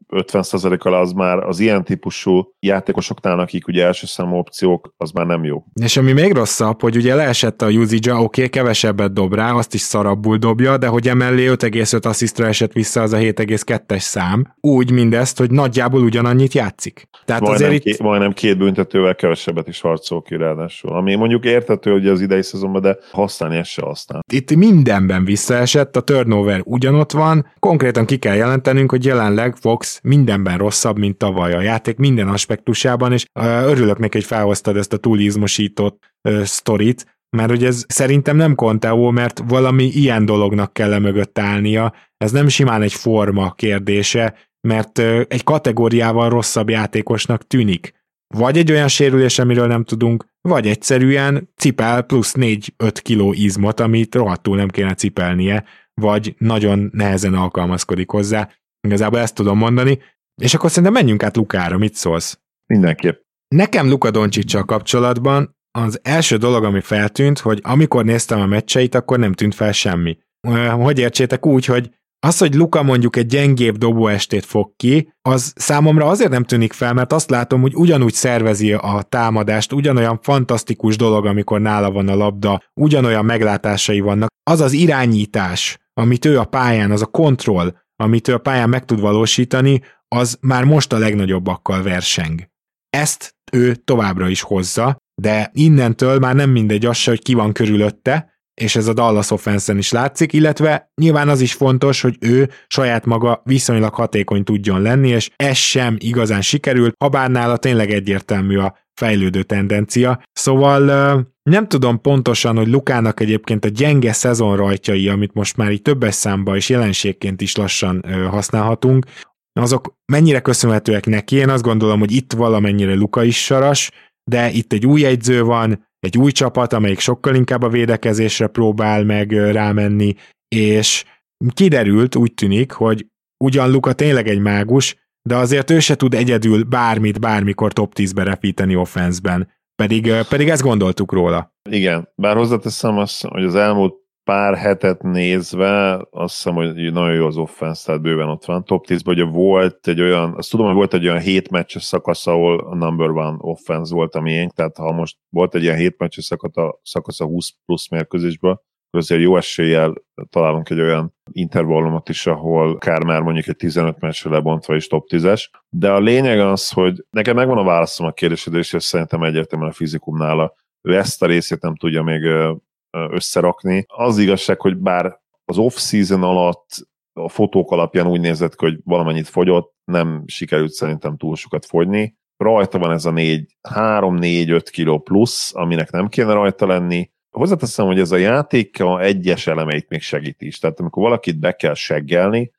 50%-kal, az már az ilyen típusú játékosoknál, akik ugye első számú opciók, az már nem jó. És ami még rosszabb, hogy ugye leesett a usage oké, okay, kevesebbet dob rá, azt is szarabbul dobja, de hogy emellé 5,5 asszisztra esett vissza az a 7,2-es szám, úgy mindezt, hogy nagyjából ugyanannyit játszik. Tehát majdnem azért itt... Ké, majdnem két büntetővel kevesebbet is harcol ki ráadásul. Ami mondjuk értető, hogy az idei szezonban, de használni ezt se használ. Itt mindenben visszaesett, a turnover ugyanott van, konkrétan ki kell jelentenünk, hogy jelenleg Fox mindenben rosszabb, mint tavaly a játék minden aspektusában, és örülök neki, hogy felhoztad ezt a túlizmosított sztorit, mert hogy ez szerintem nem konteó, mert valami ilyen dolognak kell mögött állnia, ez nem simán egy forma kérdése, mert egy kategóriával rosszabb játékosnak tűnik. Vagy egy olyan sérülés, amiről nem tudunk, vagy egyszerűen cipel plusz 4-5 kiló izmot, amit rohadtul nem kéne cipelnie, vagy nagyon nehezen alkalmazkodik hozzá. Igazából ezt tudom mondani. És akkor szerintem menjünk át Lukára, mit szólsz? Mindenképp. Nekem Luka Doncsicsal kapcsolatban az első dolog, ami feltűnt, hogy amikor néztem a meccseit, akkor nem tűnt fel semmi. Hogy értsétek úgy, hogy Az, hogy Luka mondjuk egy gyengébb dobóestét fog ki, az számomra azért nem tűnik fel, mert azt látom, hogy ugyanúgy szervezi a támadást, ugyanolyan fantasztikus dolog, amikor nála van a labda, ugyanolyan meglátásai vannak. Az az irányítás, amit ő a pályán, az a kontroll, amit ő a pályán meg tud valósítani, az már most a legnagyobbakkal verseng. Ezt ő továbbra is hozza, de innentől már nem mindegy az se, hogy ki van körülötte, és ez a Dallas offense is látszik, illetve nyilván az is fontos, hogy ő saját maga viszonylag hatékony tudjon lenni, és ez sem igazán sikerült, ha bár nála tényleg egyértelmű a fejlődő tendencia. Szóval nem tudom pontosan, hogy Lukának egyébként a gyenge szezon rajtjai, amit most már így többes számba és jelenségként is lassan használhatunk, azok mennyire köszönhetőek neki. Én azt gondolom, hogy itt valamennyire Luka is saras, de itt egy új egyző van, egy új csapat, amelyik sokkal inkább a védekezésre próbál meg rámenni, és kiderült, úgy tűnik, hogy ugyan Luka tényleg egy mágus, de azért ő se tud egyedül bármit, bármikor top 10-be repíteni offenszben. Pedig, pedig ezt gondoltuk róla. Igen, bár hozzáteszem azt, hogy az elmúlt pár hetet nézve azt hiszem, hogy nagyon jó az offense, tehát bőven ott van. Top 10 ugye volt egy olyan, azt tudom, hogy volt egy olyan 7 meccses szakasz, ahol a number one offense volt a miénk, tehát ha most volt egy ilyen 7 meccses szakasz a, szakasz a 20 plusz mérkőzésből, akkor azért jó eséllyel találunk egy olyan intervallumot is, ahol kár már mondjuk egy 15 meccsre lebontva is top 10-es. De a lényeg az, hogy nekem megvan a válaszom a kérdésedre, és szerintem egyértelműen a fizikumnál ő ezt a részét nem tudja még összerakni. Az igazság, hogy bár az off-season alatt a fotók alapján úgy nézett ki, hogy valamennyit fogyott, nem sikerült szerintem túl sokat fogyni. Rajta van ez a 4, 3-4-5 kiló plusz, aminek nem kéne rajta lenni. Hozzáteszem, hogy ez a játék a egyes elemeit még segít is. Tehát amikor valakit be kell seggelni,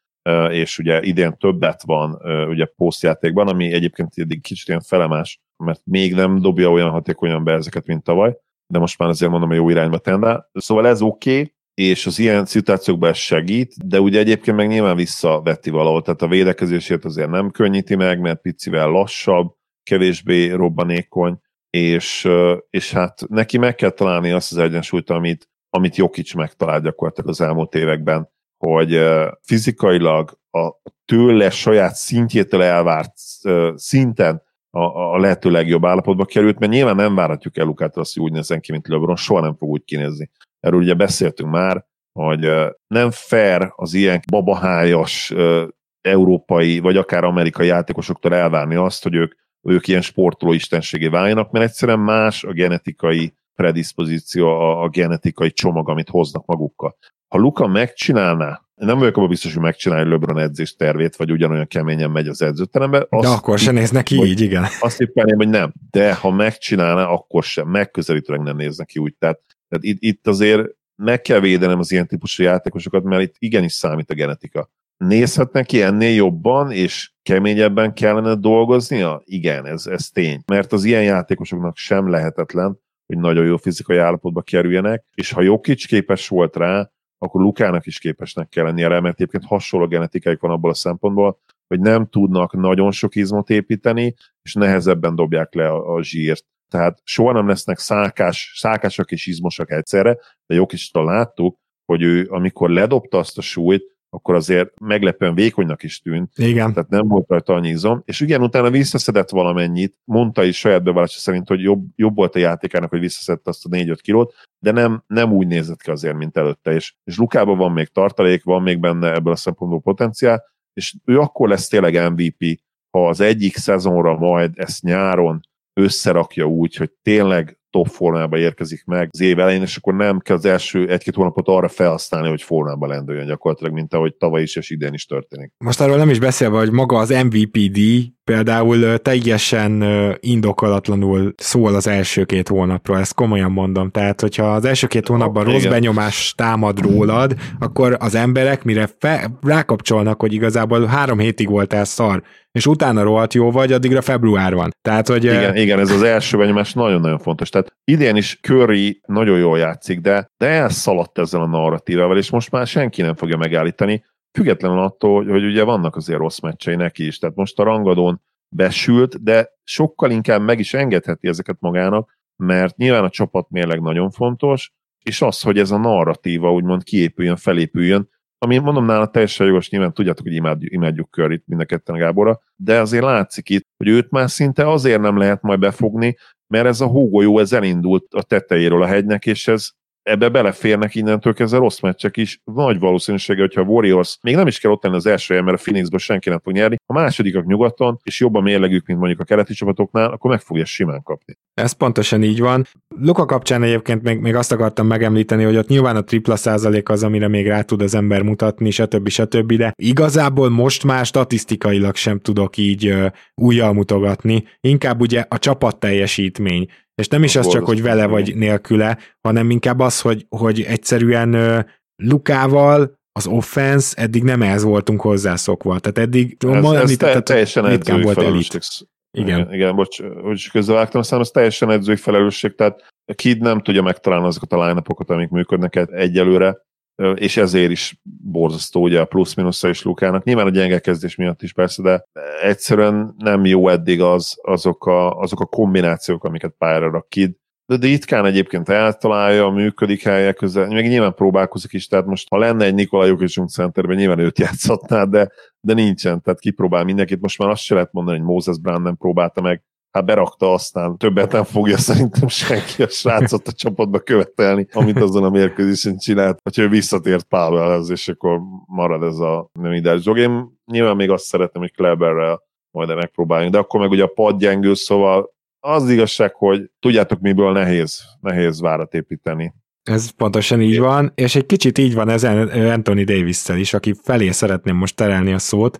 és ugye idén többet van ugye posztjátékban, ami egyébként eddig kicsit ilyen felemás, mert még nem dobja olyan hatékonyan be ezeket, mint tavaly, de most már azért mondom, hogy jó irányba tendál. Szóval ez oké, okay, és az ilyen szituációkban ez segít, de ugye egyébként meg nyilván visszavetti valahol, tehát a védekezését azért nem könnyíti meg, mert picivel lassabb, kevésbé robbanékony, és, és hát neki meg kell találni azt az egyensúlyt, amit, amit Jokic megtalált gyakorlatilag az elmúlt években, hogy fizikailag a tőle saját szintjétől elvárt szinten a, a lehető legjobb állapotba került, mert nyilván nem várhatjuk el Lukát azt, hogy úgy nézzen ki, mint LeBron, soha nem fog úgy kinézni. Erről ugye beszéltünk már, hogy nem fair az ilyen babahájas európai, vagy akár amerikai játékosoktól elvárni azt, hogy ők, ők ilyen sportoló istenségé váljanak, mert egyszerűen más a genetikai predispozíció, a, a genetikai csomag, amit hoznak magukkal. Ha Luka megcsinálná nem vagyok abban biztos, hogy megcsinálja LeBron edzés tervét, vagy ugyanolyan keményen megy az edzőterembe. De akkor se néz neki így, igen. Azt hinném, hogy nem. De ha megcsinálna, akkor sem. Megközelítőleg nem néz neki úgy. Tehát, tehát itt, itt azért meg kell védenem az ilyen típusú játékosokat, mert itt igenis számít a genetika. Nézhet neki ennél jobban és keményebben kellene dolgoznia? Igen, ez, ez tény. Mert az ilyen játékosoknak sem lehetetlen, hogy nagyon jó fizikai állapotba kerüljenek, és ha Jokic képes volt rá, akkor Lukának is képesnek kell lennie rá, mert egyébként hasonló genetikáik van abból a szempontból, hogy nem tudnak nagyon sok izmot építeni, és nehezebben dobják le a, a zsírt. Tehát soha nem lesznek szálkás, szálkásak és izmosak egyszerre, de jók is láttuk, hogy ő, amikor ledobta azt a súlyt, akkor azért meglepően vékonynak is tűnt. Igen. Tehát nem volt rajta annyi izom. És igen, utána visszaszedett valamennyit, mondta is saját bevallása szerint, hogy jobb, jobb volt a játékának, hogy visszaszedte azt a 4-5 kilót, de nem, nem úgy nézett ki azért, mint előtte. És, és Lukában van még tartalék, van még benne ebből a szempontból potenciál, és ő akkor lesz tényleg MVP, ha az egyik szezonra majd ezt nyáron összerakja úgy, hogy tényleg top formába érkezik meg az év elején, és akkor nem kell az első egy-két hónapot arra felhasználni, hogy formában lendüljön gyakorlatilag, mint ahogy tavaly is és idén is történik. Most arról nem is beszélve, hogy maga az MVPD például teljesen indokolatlanul szól az első két hónapról, ezt komolyan mondom. Tehát, hogyha az első két hónapban rossz benyomás támad rólad, akkor az emberek mire fe, rákapcsolnak, hogy igazából három hétig voltál szar, és utána rohadt jó vagy, addigra február van. Tehát, hogy... Igen, igen, ez az első benyomás nagyon-nagyon fontos. Tehát idén is Curry nagyon jól játszik, de, de elszaladt ezzel a narratívával, és most már senki nem fogja megállítani, függetlenül attól, hogy ugye vannak azért rossz meccsei neki is. Tehát most a rangadón besült, de sokkal inkább meg is engedheti ezeket magának, mert nyilván a csapat mérleg nagyon fontos, és az, hogy ez a narratíva úgymond kiépüljön, felépüljön, ami mondom nála teljesen jogos, nyilván tudjátok, hogy imádjuk, imádjuk Curryt mind a ketten Gáborra, de azért látszik itt, hogy őt már szinte azért nem lehet majd befogni, mert ez a hógolyó, ez elindult a tetejéről a hegynek, és ez ebbe beleférnek innentől kezdve rossz meccsek is. Nagy valószínűsége, hogyha a Warriors még nem is kell ott lenni az első helyen, mert a Phoenixből senki nem fog nyerni, a másodikak nyugaton, és jobban mérlegük, mint mondjuk a keleti csapatoknál, akkor meg fogja simán kapni. Ez pontosan így van. Luka kapcsán egyébként még, még azt akartam megemlíteni, hogy ott nyilván a tripla százalék az, amire még rá tud az ember mutatni, stb. stb. De igazából most már statisztikailag sem tudok így újjal mutogatni. Inkább ugye a csapat teljesítmény. És nem is az csak, hogy vele vagy nélküle, hanem inkább az, hogy, hogy egyszerűen Lukával az offense eddig nem ehhez voltunk hozzászokva. Tehát eddig ez, ma ez te, teljesen edzői volt elit. Igen. igen. Igen, bocs, hogy is közbevágtam, aztán ez teljesen edzői felelősség, tehát a Kid nem tudja megtalálni azokat a line amik működnek egyelőre, és ezért is borzasztó ugye a plusz-minusza is Lukának. Nyilván a gyenge kezdés miatt is persze, de egyszerűen nem jó eddig az, azok, a, azok a kombinációk, amiket pályára rak Kid. De, de ritkán egyébként eltalálja, működik helyek közel, meg nyilván próbálkozik is, tehát most ha lenne egy Nikolaj Jokicsunk centerben, nyilván őt játszhatná, de, de nincsen, tehát kipróbál mindenkit. Most már azt se lehet mondani, hogy Moses Brown nem próbálta meg, hát berakta, aztán többet nem fogja szerintem senki a srácot a csapatba követelni, amit azon a mérkőzésen csinált, hogy ő visszatért Powellhez, és akkor marad ez a nem ideális dolog. Én nyilván még azt szeretném, hogy Kleberrel majd megpróbáljunk, de akkor meg ugye a pad gyengül, szóval az igazság, hogy tudjátok miből nehéz, nehéz várat építeni. Ez pontosan így van, és egy kicsit így van ez Anthony davis is, aki felé szeretném most terelni a szót.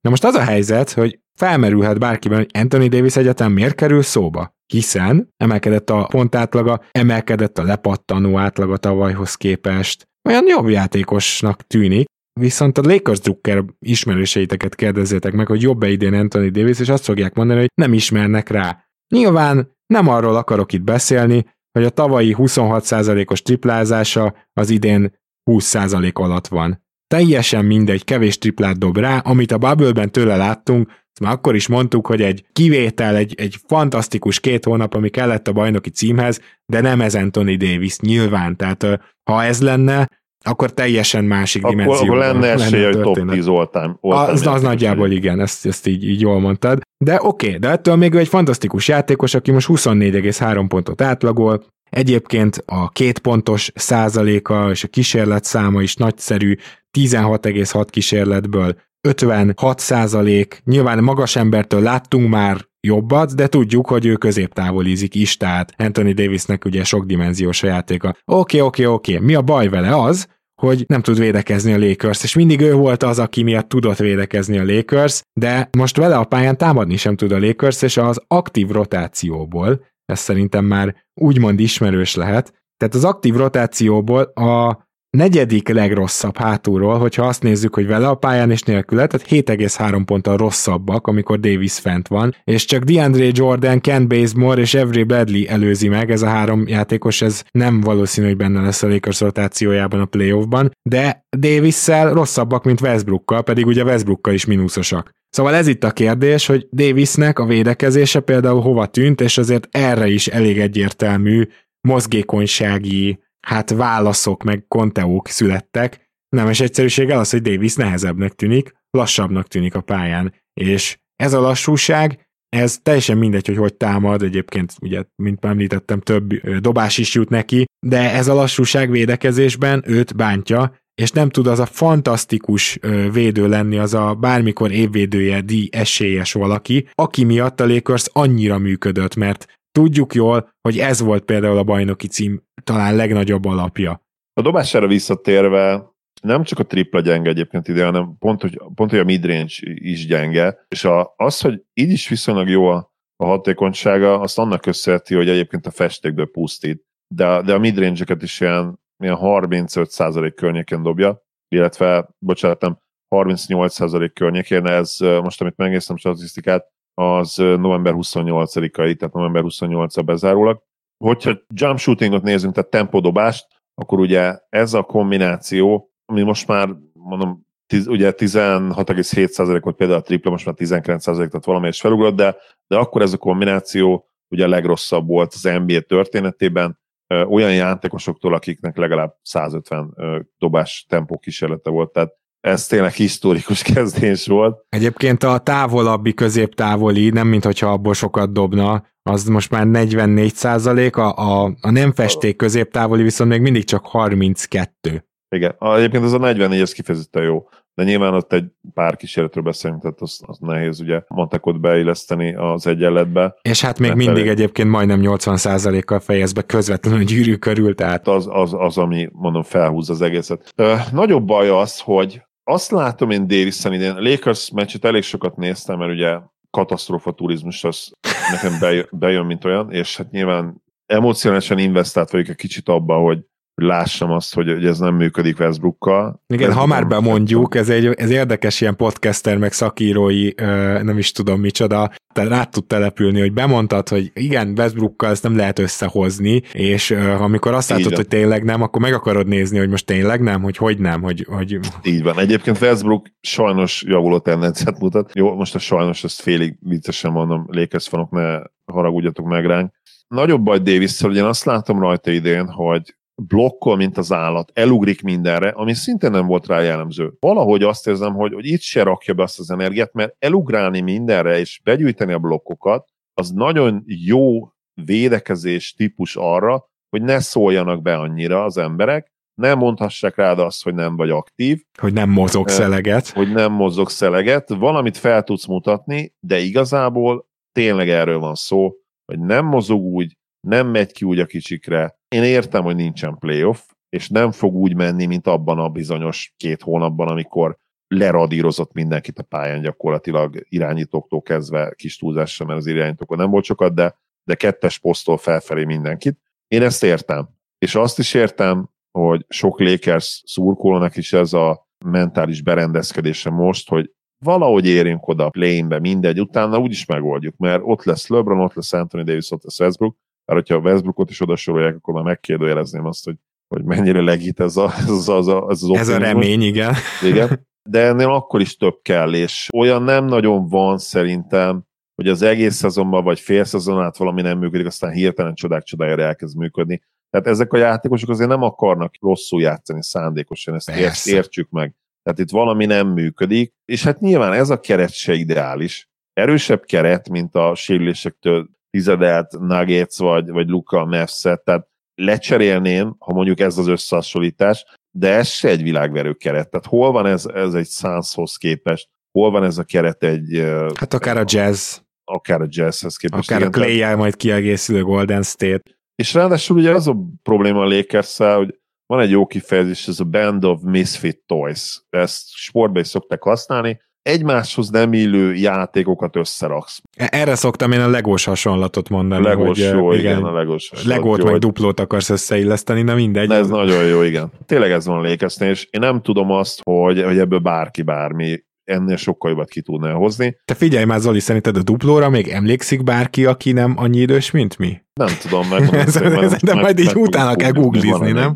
Na most az a helyzet, hogy felmerülhet bárkiben, hogy Anthony Davis egyetem miért kerül szóba? Hiszen emelkedett a pontátlaga, emelkedett a lepattanó átlaga tavalyhoz képest. Olyan jobb játékosnak tűnik, Viszont a Lakers Drucker ismerőseiteket kérdezzétek meg, hogy jobb-e idén Anthony Davis, és azt fogják mondani, hogy nem ismernek rá. Nyilván nem arról akarok itt beszélni, hogy a tavalyi 26%-os triplázása az idén 20% alatt van. Teljesen mindegy, kevés triplát dob rá, amit a bubble tőle láttunk, már akkor is mondtuk, hogy egy kivétel, egy, egy fantasztikus két hónap, ami kellett a bajnoki címhez, de nem ez Anthony Davis, nyilván. Tehát ha ez lenne, akkor teljesen másik akkor, dimenzió. Akkor lenne esélye, hogy top 10 oltán. Az, az nagyjából igen, ezt, ezt így, így jól mondtad. De oké, okay, de ettől még ő egy fantasztikus játékos, aki most 24,3 pontot átlagol, Egyébként a két pontos százaléka és a kísérlet száma is nagyszerű, 16,6 kísérletből 56 százalék. Nyilván magas embertől láttunk már jobbat, de tudjuk, hogy ő középtávolizik is, tehát Anthony Davisnek ugye sok dimenziós a játéka. Oké, oké, oké, mi a baj vele az, hogy nem tud védekezni a Lakers, és mindig ő volt az, aki miatt tudott védekezni a Lakers, de most vele a pályán támadni sem tud a Lakers, és az aktív rotációból, ez szerintem már úgymond ismerős lehet, tehát az aktív rotációból a negyedik legrosszabb hátulról, hogyha azt nézzük, hogy vele a pályán és nélküle, tehát 7,3 ponttal rosszabbak, amikor Davis fent van, és csak DeAndre Jordan, Ken Bazemore és Every Bradley előzi meg, ez a három játékos, ez nem valószínű, hogy benne lesz a Lakers rotációjában a playoffban, de Davis-szel rosszabbak, mint Westbrookkal, pedig ugye Westbrookkal is mínuszosak. Szóval ez itt a kérdés, hogy Davisnek a védekezése például hova tűnt, és azért erre is elég egyértelmű mozgékonysági hát válaszok meg konteók születtek. Nemes egyszerűséggel az, hogy Davis nehezebbnek tűnik, lassabbnak tűnik a pályán, és ez a lassúság, ez teljesen mindegy, hogy hogy támad, egyébként ugye, mint már említettem, több dobás is jut neki, de ez a lassúság védekezésben őt bántja, és nem tud az a fantasztikus védő lenni, az a bármikor évvédője, díj esélyes valaki, aki miatt a Lakers annyira működött, mert tudjuk jól, hogy ez volt például a bajnoki cím talán legnagyobb alapja. A dobására visszatérve nem csak a tripla gyenge egyébként ide, hanem pont, hogy, pont, hogy a midrange is gyenge, és a, az, hogy így is viszonylag jó a, a hatékonysága, azt annak köszönheti, hogy egyébként a festékből pusztít, de, de a midrange-eket is ilyen, ilyen 35% környéken dobja, illetve, bocsánat, nem, 38% környékén, ez most, amit megnéztem statisztikát, az november 28-ai, tehát november 28-a bezárólag. Hogyha jump shootingot nézünk, tehát tempodobást, akkor ugye ez a kombináció, ami most már mondom, tiz, ugye 16,7% volt például a tripla, most már 19%, tehát valamelyes felugrott, de, de akkor ez a kombináció ugye a legrosszabb volt az NBA történetében. Olyan játékosoktól, akiknek legalább 150 dobás tempó kísérlete volt, tehát ez tényleg historikus kezdés volt. Egyébként a távolabbi középtávoli, nem mint hogyha abból sokat dobna, az most már 44 százalék, a, a, a nem festék középtávoli viszont még mindig csak 32. Igen, egyébként az a 44, ez kifejezetten jó de nyilván ott egy pár kísérletről beszélünk, tehát az, az nehéz ugye matekot beilleszteni az egyenletbe. És hát még mindig pedig... egyébként majdnem 80%-kal fejez be közvetlenül a gyűrű körül, tehát... Az, az, az, ami mondom felhúz az egészet. Ö, nagyobb baj az, hogy azt látom én Davis-en idén, Lakers meccset elég sokat néztem, mert ugye katasztrófa turizmus az nekem bejön, bejön, mint olyan, és hát nyilván emocionálisan investált vagyok egy kicsit abba, hogy lássam azt, hogy, hogy ez nem működik Westbrookkal. Igen, ha már bemondjuk, ez egy ez érdekes ilyen podcaster, meg szakírói, nem is tudom micsoda, te rá tud települni, hogy bemondtad, hogy igen, Westbrookkal ezt nem lehet összehozni, és amikor azt látod, hogy tényleg nem, akkor meg akarod nézni, hogy most tényleg nem, hogy hogy nem, hogy... hogy... Így van. Egyébként Westbrook sajnos javuló tendenciát mutat. Jó, most a sajnos ezt félig viccesen mondom, Lakers fanok, ne haragudjatok meg ránk. Nagyobb baj davis hogy én azt látom rajta idén, hogy blokkol, mint az állat, elugrik mindenre, ami szintén nem volt rá jellemző. Valahogy azt érzem, hogy, hogy itt se rakja be azt az energiát, mert elugrálni mindenre és begyűjteni a blokkokat, az nagyon jó védekezés típus arra, hogy ne szóljanak be annyira az emberek, nem mondhassák rád azt, hogy nem vagy aktív. Hogy nem mozog szeleget. Hogy nem mozog szeleget. Valamit fel tudsz mutatni, de igazából tényleg erről van szó, hogy nem mozog úgy, nem megy ki úgy a kicsikre. Én értem, hogy nincsen playoff, és nem fog úgy menni, mint abban a bizonyos két hónapban, amikor leradírozott mindenkit a pályán gyakorlatilag irányítóktól kezdve kis túlzással, mert az irányítókon nem volt sokat, de, de kettes posztól felfelé mindenkit. Én ezt értem. És azt is értem, hogy sok Lakers szurkolónak is ez a mentális berendezkedése most, hogy valahogy érjünk oda a play mindegy, utána úgyis megoldjuk, mert ott lesz LeBron, ott lesz Anthony Davis, ott lesz Westbrook, mert hogyha a Westbrookot is oda sorolják, akkor már megkérdőjelezném azt, hogy, hogy mennyire legít ez, a, ez, az, az, az, az Ez a remény, igen. igen. De ennél akkor is több kell, és olyan nem nagyon van szerintem, hogy az egész szezonban vagy fél szezon át valami nem működik, aztán hirtelen csodák csodájára elkezd működni. Tehát ezek a játékosok azért nem akarnak rosszul játszani szándékosan, ezt Persze. értsük meg. Tehát itt valami nem működik, és hát nyilván ez a keret se ideális. Erősebb keret, mint a sérülésektől tizedelt Nuggets vagy, vagy Luka Mavs-et, tehát lecserélném, ha mondjuk ez az összehasonlítás, de ez se egy világverő keret. Tehát hol van ez, ez egy Sunshoz képest, hol van ez a keret egy... Hát akár a jazz. Akár a jazzhez képest. Akár igen, a clay tehát... majd kiegészülő Golden State. És ráadásul ugye az a probléma a lakers hogy van egy jó kifejezés, ez a Band of Misfit Toys. Ezt sportban is szokták használni, egymáshoz nem illő játékokat összeraksz. E, erre szoktam én a legós hasonlatot mondani. Legós hogy, jó, igen, igen, a legós Legót jó, meg duplót akarsz összeilleszteni, de mindegy. De ez nagyon jó, igen. Tényleg ez van a lékeznél, és én nem tudom azt, hogy, hogy ebből bárki bármi ennél sokkal jobbat ki tudná hozni. Te figyelj már, Zoli, szerinted a duplóra még emlékszik bárki, aki nem annyi idős, mint mi? Nem tudom, meg. ez, ez, de majd így utána kell googlizni, nem?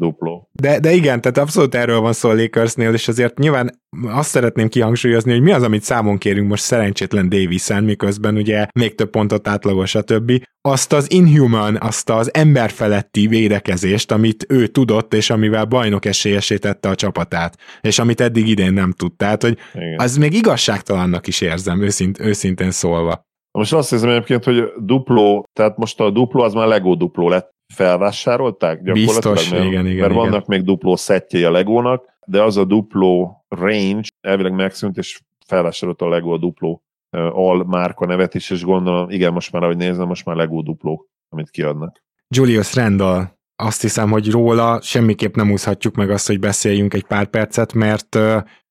De, de igen, tehát abszolút erről van szó a Lakersnél, és azért nyilván azt szeretném kihangsúlyozni, hogy mi az, amit számon kérünk most szerencsétlen Davisen, miközben ugye még több pontot átlagos, a többi. Azt az inhuman, azt az emberfeletti védekezést, amit ő tudott, és amivel bajnok esélyesítette a csapatát, és amit eddig idén nem tud. Tehát, hogy Igen. az még igazságtalannak is érzem, őszint, őszintén szólva. Most azt hiszem egyébként, hogy dupló, tehát most a dupló az már Lego dupló lett. Felvásárolták gyakorlatilag? Biztos, mert, igen, igen. Mert igen. vannak még dupló szettjei a Legónak, de az a dupló range elvileg megszűnt, és felvásárolt a Lego a dupló al márka nevet is, és gondolom, igen, most már ahogy nézem, most már Lego dupló, amit kiadnak. Julius Randall, azt hiszem, hogy róla semmiképp nem úszhatjuk meg azt, hogy beszéljünk egy pár percet, mert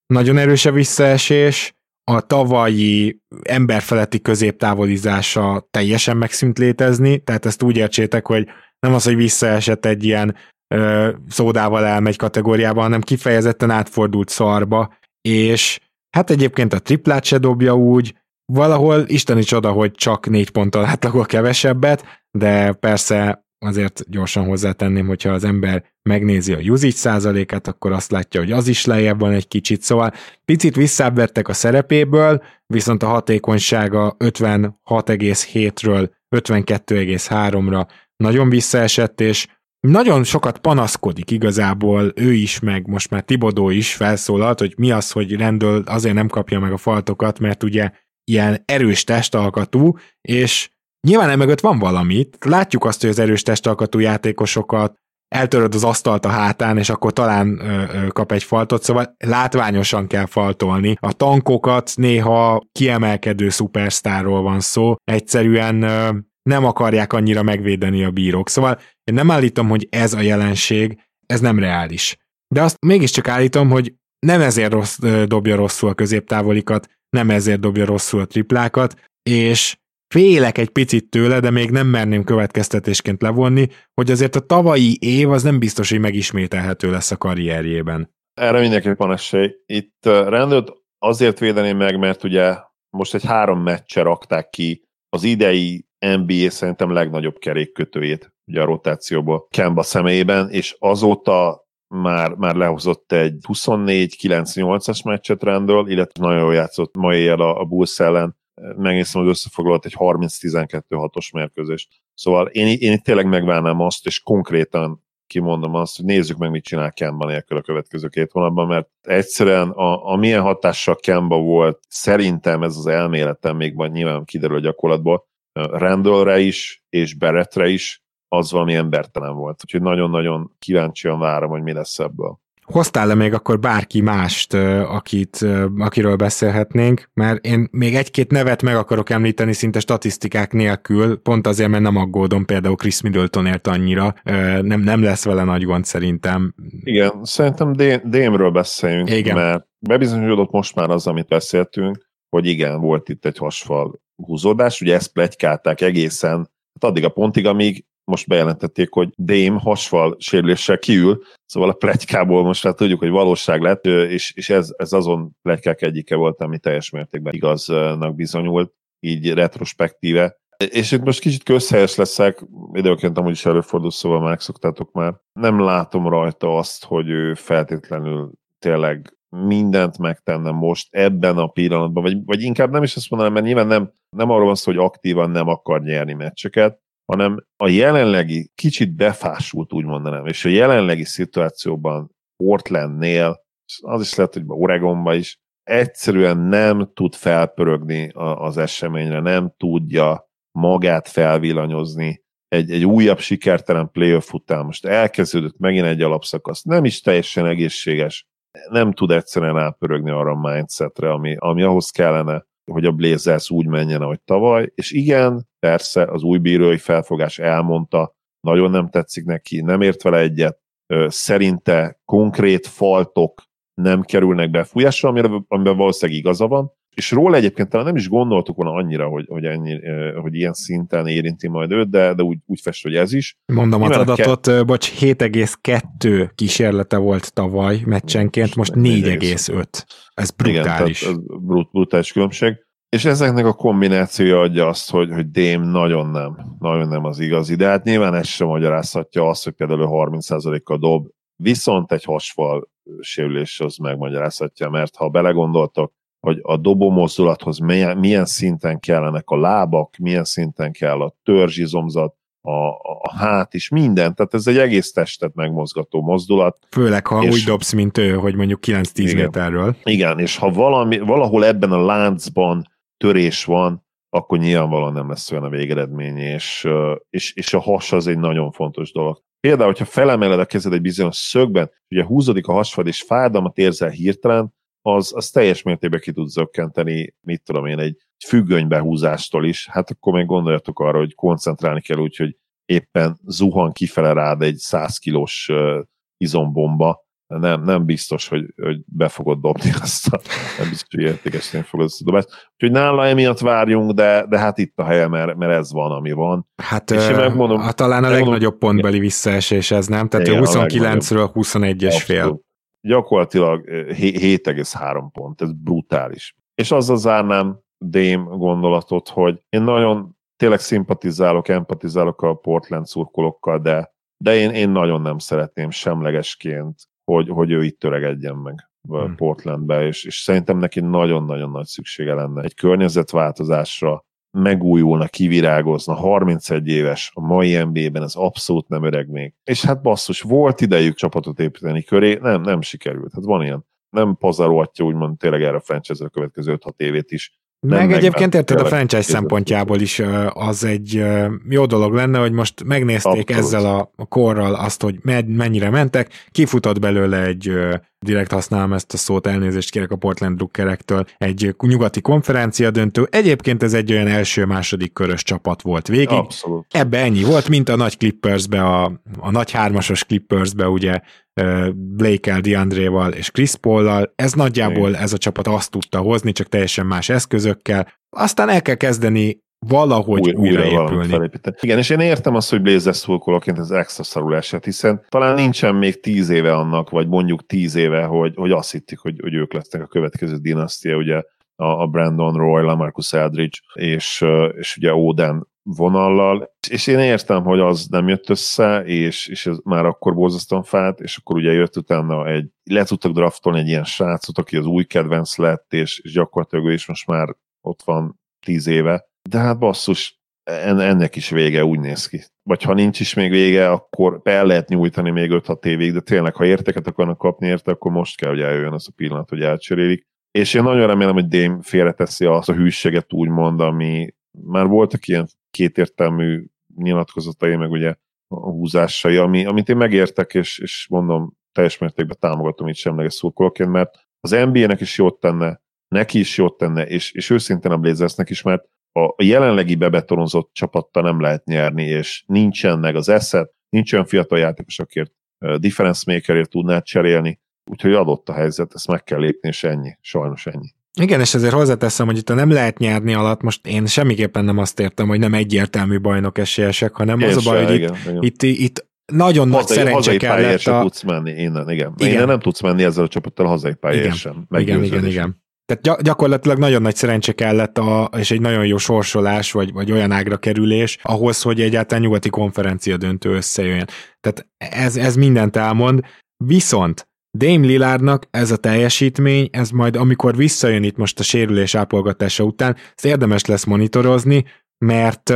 nagyon erős a visszaesés, a tavalyi emberfeletti középtávolizása teljesen megszűnt létezni, tehát ezt úgy értsétek, hogy nem az, hogy visszaesett egy ilyen ö, szódával elmegy kategóriába, hanem kifejezetten átfordult szarba, és hát egyébként a triplát se dobja úgy, valahol isteni csoda, hogy csak négy ponttal átlagol kevesebbet, de persze azért gyorsan hozzátenném, hogyha az ember megnézi a usage százalékát, akkor azt látja, hogy az is lejjebb van egy kicsit, szóval picit visszábvertek a szerepéből, viszont a hatékonysága 56,7-ről 52,3-ra nagyon visszaesett, és nagyon sokat panaszkodik igazából ő is, meg most már Tibodó is felszólalt, hogy mi az, hogy rendől azért nem kapja meg a faltokat, mert ugye ilyen erős testalkatú, és nyilván emögött van valamit. Látjuk azt, hogy az erős testalkatú játékosokat eltöröd az asztalt a hátán, és akkor talán ö, ö, kap egy faltot, szóval látványosan kell faltolni. A tankokat néha kiemelkedő szupersztárról van szó, egyszerűen ö, nem akarják annyira megvédeni a bírók. Szóval én nem állítom, hogy ez a jelenség, ez nem reális. De azt mégiscsak állítom, hogy nem ezért rossz, dobja rosszul a középtávolikat, nem ezért dobja rosszul a triplákat, és félek egy picit tőle, de még nem merném következtetésként levonni, hogy azért a tavalyi év az nem biztos, hogy megismételhető lesz a karrierjében. Erre mindenképpen van esély. Itt rendőrt azért védeném meg, mert ugye most egy három meccse rakták ki az idei NBA szerintem legnagyobb kerékkötőjét ugye a rotációból Kemba személyében, és azóta már, már lehozott egy 24-9-8-as meccset rendől, illetve nagyon jól játszott ma éjjel a, a Bulls ellen, megnéztem, hogy összefoglalt egy 30-12-6-os mérkőzést. Szóval én, én itt tényleg megvárnám azt, és konkrétan kimondom azt, hogy nézzük meg, mit csinál Kemba nélkül a következő két hónapban, mert egyszerűen a, a milyen hatással Kemba volt, szerintem ez az elméletem még majd nyilván kiderül a gyakorlatból, Randallre is, és Berettre is, az valami embertelen volt. Úgyhogy nagyon-nagyon kíváncsian várom, hogy mi lesz ebből. Hoztál-e még akkor bárki mást, akit, akiről beszélhetnénk? Mert én még egy-két nevet meg akarok említeni szinte statisztikák nélkül, pont azért, mert nem aggódom például Chris Middletonért annyira, nem, nem lesz vele nagy gond szerintem. Igen, szerintem Démről beszéljünk, Igen. mert bebizonyosodott most már az, amit beszéltünk, hogy igen, volt itt egy hasfal húzódás, ugye ezt plegykálták egészen hát addig a pontig, amíg most bejelentették, hogy Dame hasfal sérüléssel kiül, szóval a plegykából most már tudjuk, hogy valóság lett, és, és ez, ez azon plegykák egyike volt, ami teljes mértékben igaznak bizonyult, így retrospektíve. És itt most kicsit közhelyes leszek, időként amúgy is előfordul, szóval megszoktátok már. Nem látom rajta azt, hogy ő feltétlenül tényleg mindent megtenne most ebben a pillanatban, vagy, vagy inkább nem is azt mondanám, mert nyilván nem, nem arról van szó, hogy aktívan nem akar nyerni meccseket, hanem a jelenlegi, kicsit befásult úgy mondanám, és a jelenlegi szituációban Portlandnél, az is lehet, hogy Oregonban is, egyszerűen nem tud felpörögni az eseményre, nem tudja magát felvillanyozni, egy, egy újabb sikertelen playoff után most elkezdődött megint egy alapszakasz, nem is teljesen egészséges, nem tud egyszerűen elpörögni arra a mindsetre, ami, ami ahhoz kellene, hogy a Blazers úgy menjen, ahogy tavaly, és igen, persze az új bírói felfogás elmondta, nagyon nem tetszik neki, nem ért vele egyet, szerinte konkrét faltok nem kerülnek befújásra, amiben valószínűleg igaza van, és róla egyébként talán nem is gondoltuk volna annyira, hogy, hogy, ennyi, hogy ilyen szinten érinti majd őt, de, de úgy, úgy fest, hogy ez is. Mondom az adatot, ke- bocs, 7,2 kísérlete volt tavaly meccsenként, most 4,5. Ez brutális. Igen, ez brut, brutális különbség. És ezeknek a kombinációja adja azt, hogy, hogy Dém nagyon nem, nagyon nem az igazi, de hát nyilván ez sem magyarázhatja azt, hogy például 30%-kal dob, viszont egy hasfal sérülés az megmagyarázhatja, mert ha belegondoltok, hogy a dobó mozdulathoz milyen, milyen szinten kellenek a lábak, milyen szinten kell a törzsizomzat, a, a, hát is, minden. Tehát ez egy egész testet megmozgató mozdulat. Főleg, ha és, úgy dobsz, mint ő, hogy mondjuk 9-10 méterről. Igen, és ha valami, valahol ebben a láncban törés van, akkor nyilvánvalóan nem lesz olyan a végeredmény, és, és, és a has az egy nagyon fontos dolog. Például, hogyha felemeled a kezed egy bizonyos szögben, ugye húzódik a hasfad, és fájdalmat érzel hirtelen, az, az teljes mértékben ki tud zökkenteni, mit tudom én, egy függönybehúzástól is, hát akkor még gondoljatok arra, hogy koncentrálni kell úgy, hogy éppen zuhan kifele rád egy 100 kilós izombomba, nem, nem biztos, hogy, hogy be fogod dobni azt a, nem biztos, hogy értékesíteni fogod azt a dobást. Úgyhogy nála emiatt várjunk, de, de hát itt a helye, mert, mert ez van, ami van. Hát és én megmondom, a, talán a legnagyobb pontbeli visszaesés ez, nem? Tehát igen, 29-ről 21-es fél. Gyakorlatilag 7,3 pont, ez brutális. És azzal zárnám Dém gondolatot, hogy én nagyon tényleg szimpatizálok, empatizálok a Portland szurkolókkal, de, de én, én nagyon nem szeretném semlegesként hogy, hogy ő itt töregedjen meg hmm. Portlandbe, és, és szerintem neki nagyon-nagyon nagy szüksége lenne egy környezetváltozásra, megújulna, kivirágozna, 31 éves, a mai NBA-ben ez abszolút nem öreg még. És hát basszus, volt idejük csapatot építeni köré, nem, nem sikerült. Hát van ilyen. Nem pazarolhatja úgymond tényleg erre a franchise a következő 5-6 évét is. Nem meg egyébként érted a franchise szempontjából is az egy jó dolog lenne, hogy most megnézték Abszolút. ezzel a korral azt, hogy mennyire mentek, kifutott belőle egy direkt használom ezt a szót, elnézést kérek a Portland Druckerektől, egy nyugati konferencia döntő. Egyébként ez egy olyan első-második körös csapat volt végig. Abszolút. Ebbe ennyi volt, mint a nagy Clippersbe, a, a nagy hármasos Clippersbe, ugye Blake-el, DeAndre-val és Chris Paul-lal. Ez nagyjából Igen. ez a csapat azt tudta hozni, csak teljesen más eszközökkel. Aztán el kell kezdeni valahogy Új, újraépülni. Igen, és én értem azt, hogy Blazers szurkolóként az extra szarulását, hiszen talán nincsen még tíz éve annak, vagy mondjuk tíz éve, hogy, hogy azt hittik, hogy, hogy ők lesznek a következő dinasztia, ugye a, Brandon Roy, Lamarcus Aldridge, és, és ugye Oden vonallal, és én értem, hogy az nem jött össze, és, és ez már akkor borzasztóan fát, és akkor ugye jött utána egy, le tudtak draftolni egy ilyen srácot, aki az új kedvenc lett, és, és gyakorlatilag ő is most már ott van tíz éve, de hát basszus, ennek is vége úgy néz ki. Vagy ha nincs is még vége, akkor el lehet nyújtani még 5-6 évig, de tényleg, ha érteket akarnak kapni érte, akkor most kell, hogy eljöjjön az a pillanat, hogy elcserélik. És én nagyon remélem, hogy Dame félreteszi azt a hűséget úgymond, ami már voltak ilyen kétértelmű nyilatkozatai, meg ugye a húzásai, ami, amit én megértek, és, és mondom, teljes mértékben támogatom itt semleges szurkolóként, mert az NBA-nek is jót tenne, neki is jót tenne, és, és őszintén a Blazersnek is, mert a jelenlegi bebetonozott csapattal nem lehet nyerni, és nincsen meg az eszet, nincs olyan fiatal játékos, akért difference makerért tudnád cserélni, úgyhogy adott a helyzet, ezt meg kell lépni, és ennyi, sajnos ennyi. Igen, és ezért hozzáteszem, hogy itt a nem lehet nyerni alatt, most én semmiképpen nem azt értem, hogy nem egyértelmű bajnok esélyesek, hanem én az a baj, hogy igen, itt, igen. itt, itt nagyon hazai, nagy szerencse kellett a... tudsz menni innen, igen. igen. Innen nem tudsz menni ezzel a csapattal hazai pályára sem. Igen, igen, igen. Tehát gyakorlatilag nagyon nagy szerencse kellett, a, és egy nagyon jó sorsolás, vagy, vagy olyan ágra kerülés, ahhoz, hogy egyáltalán nyugati konferencia döntő összejöjjön. Tehát ez, ez mindent elmond. Viszont Dame Lillardnak ez a teljesítmény, ez majd amikor visszajön itt most a sérülés ápolgatása után, ez érdemes lesz monitorozni, mert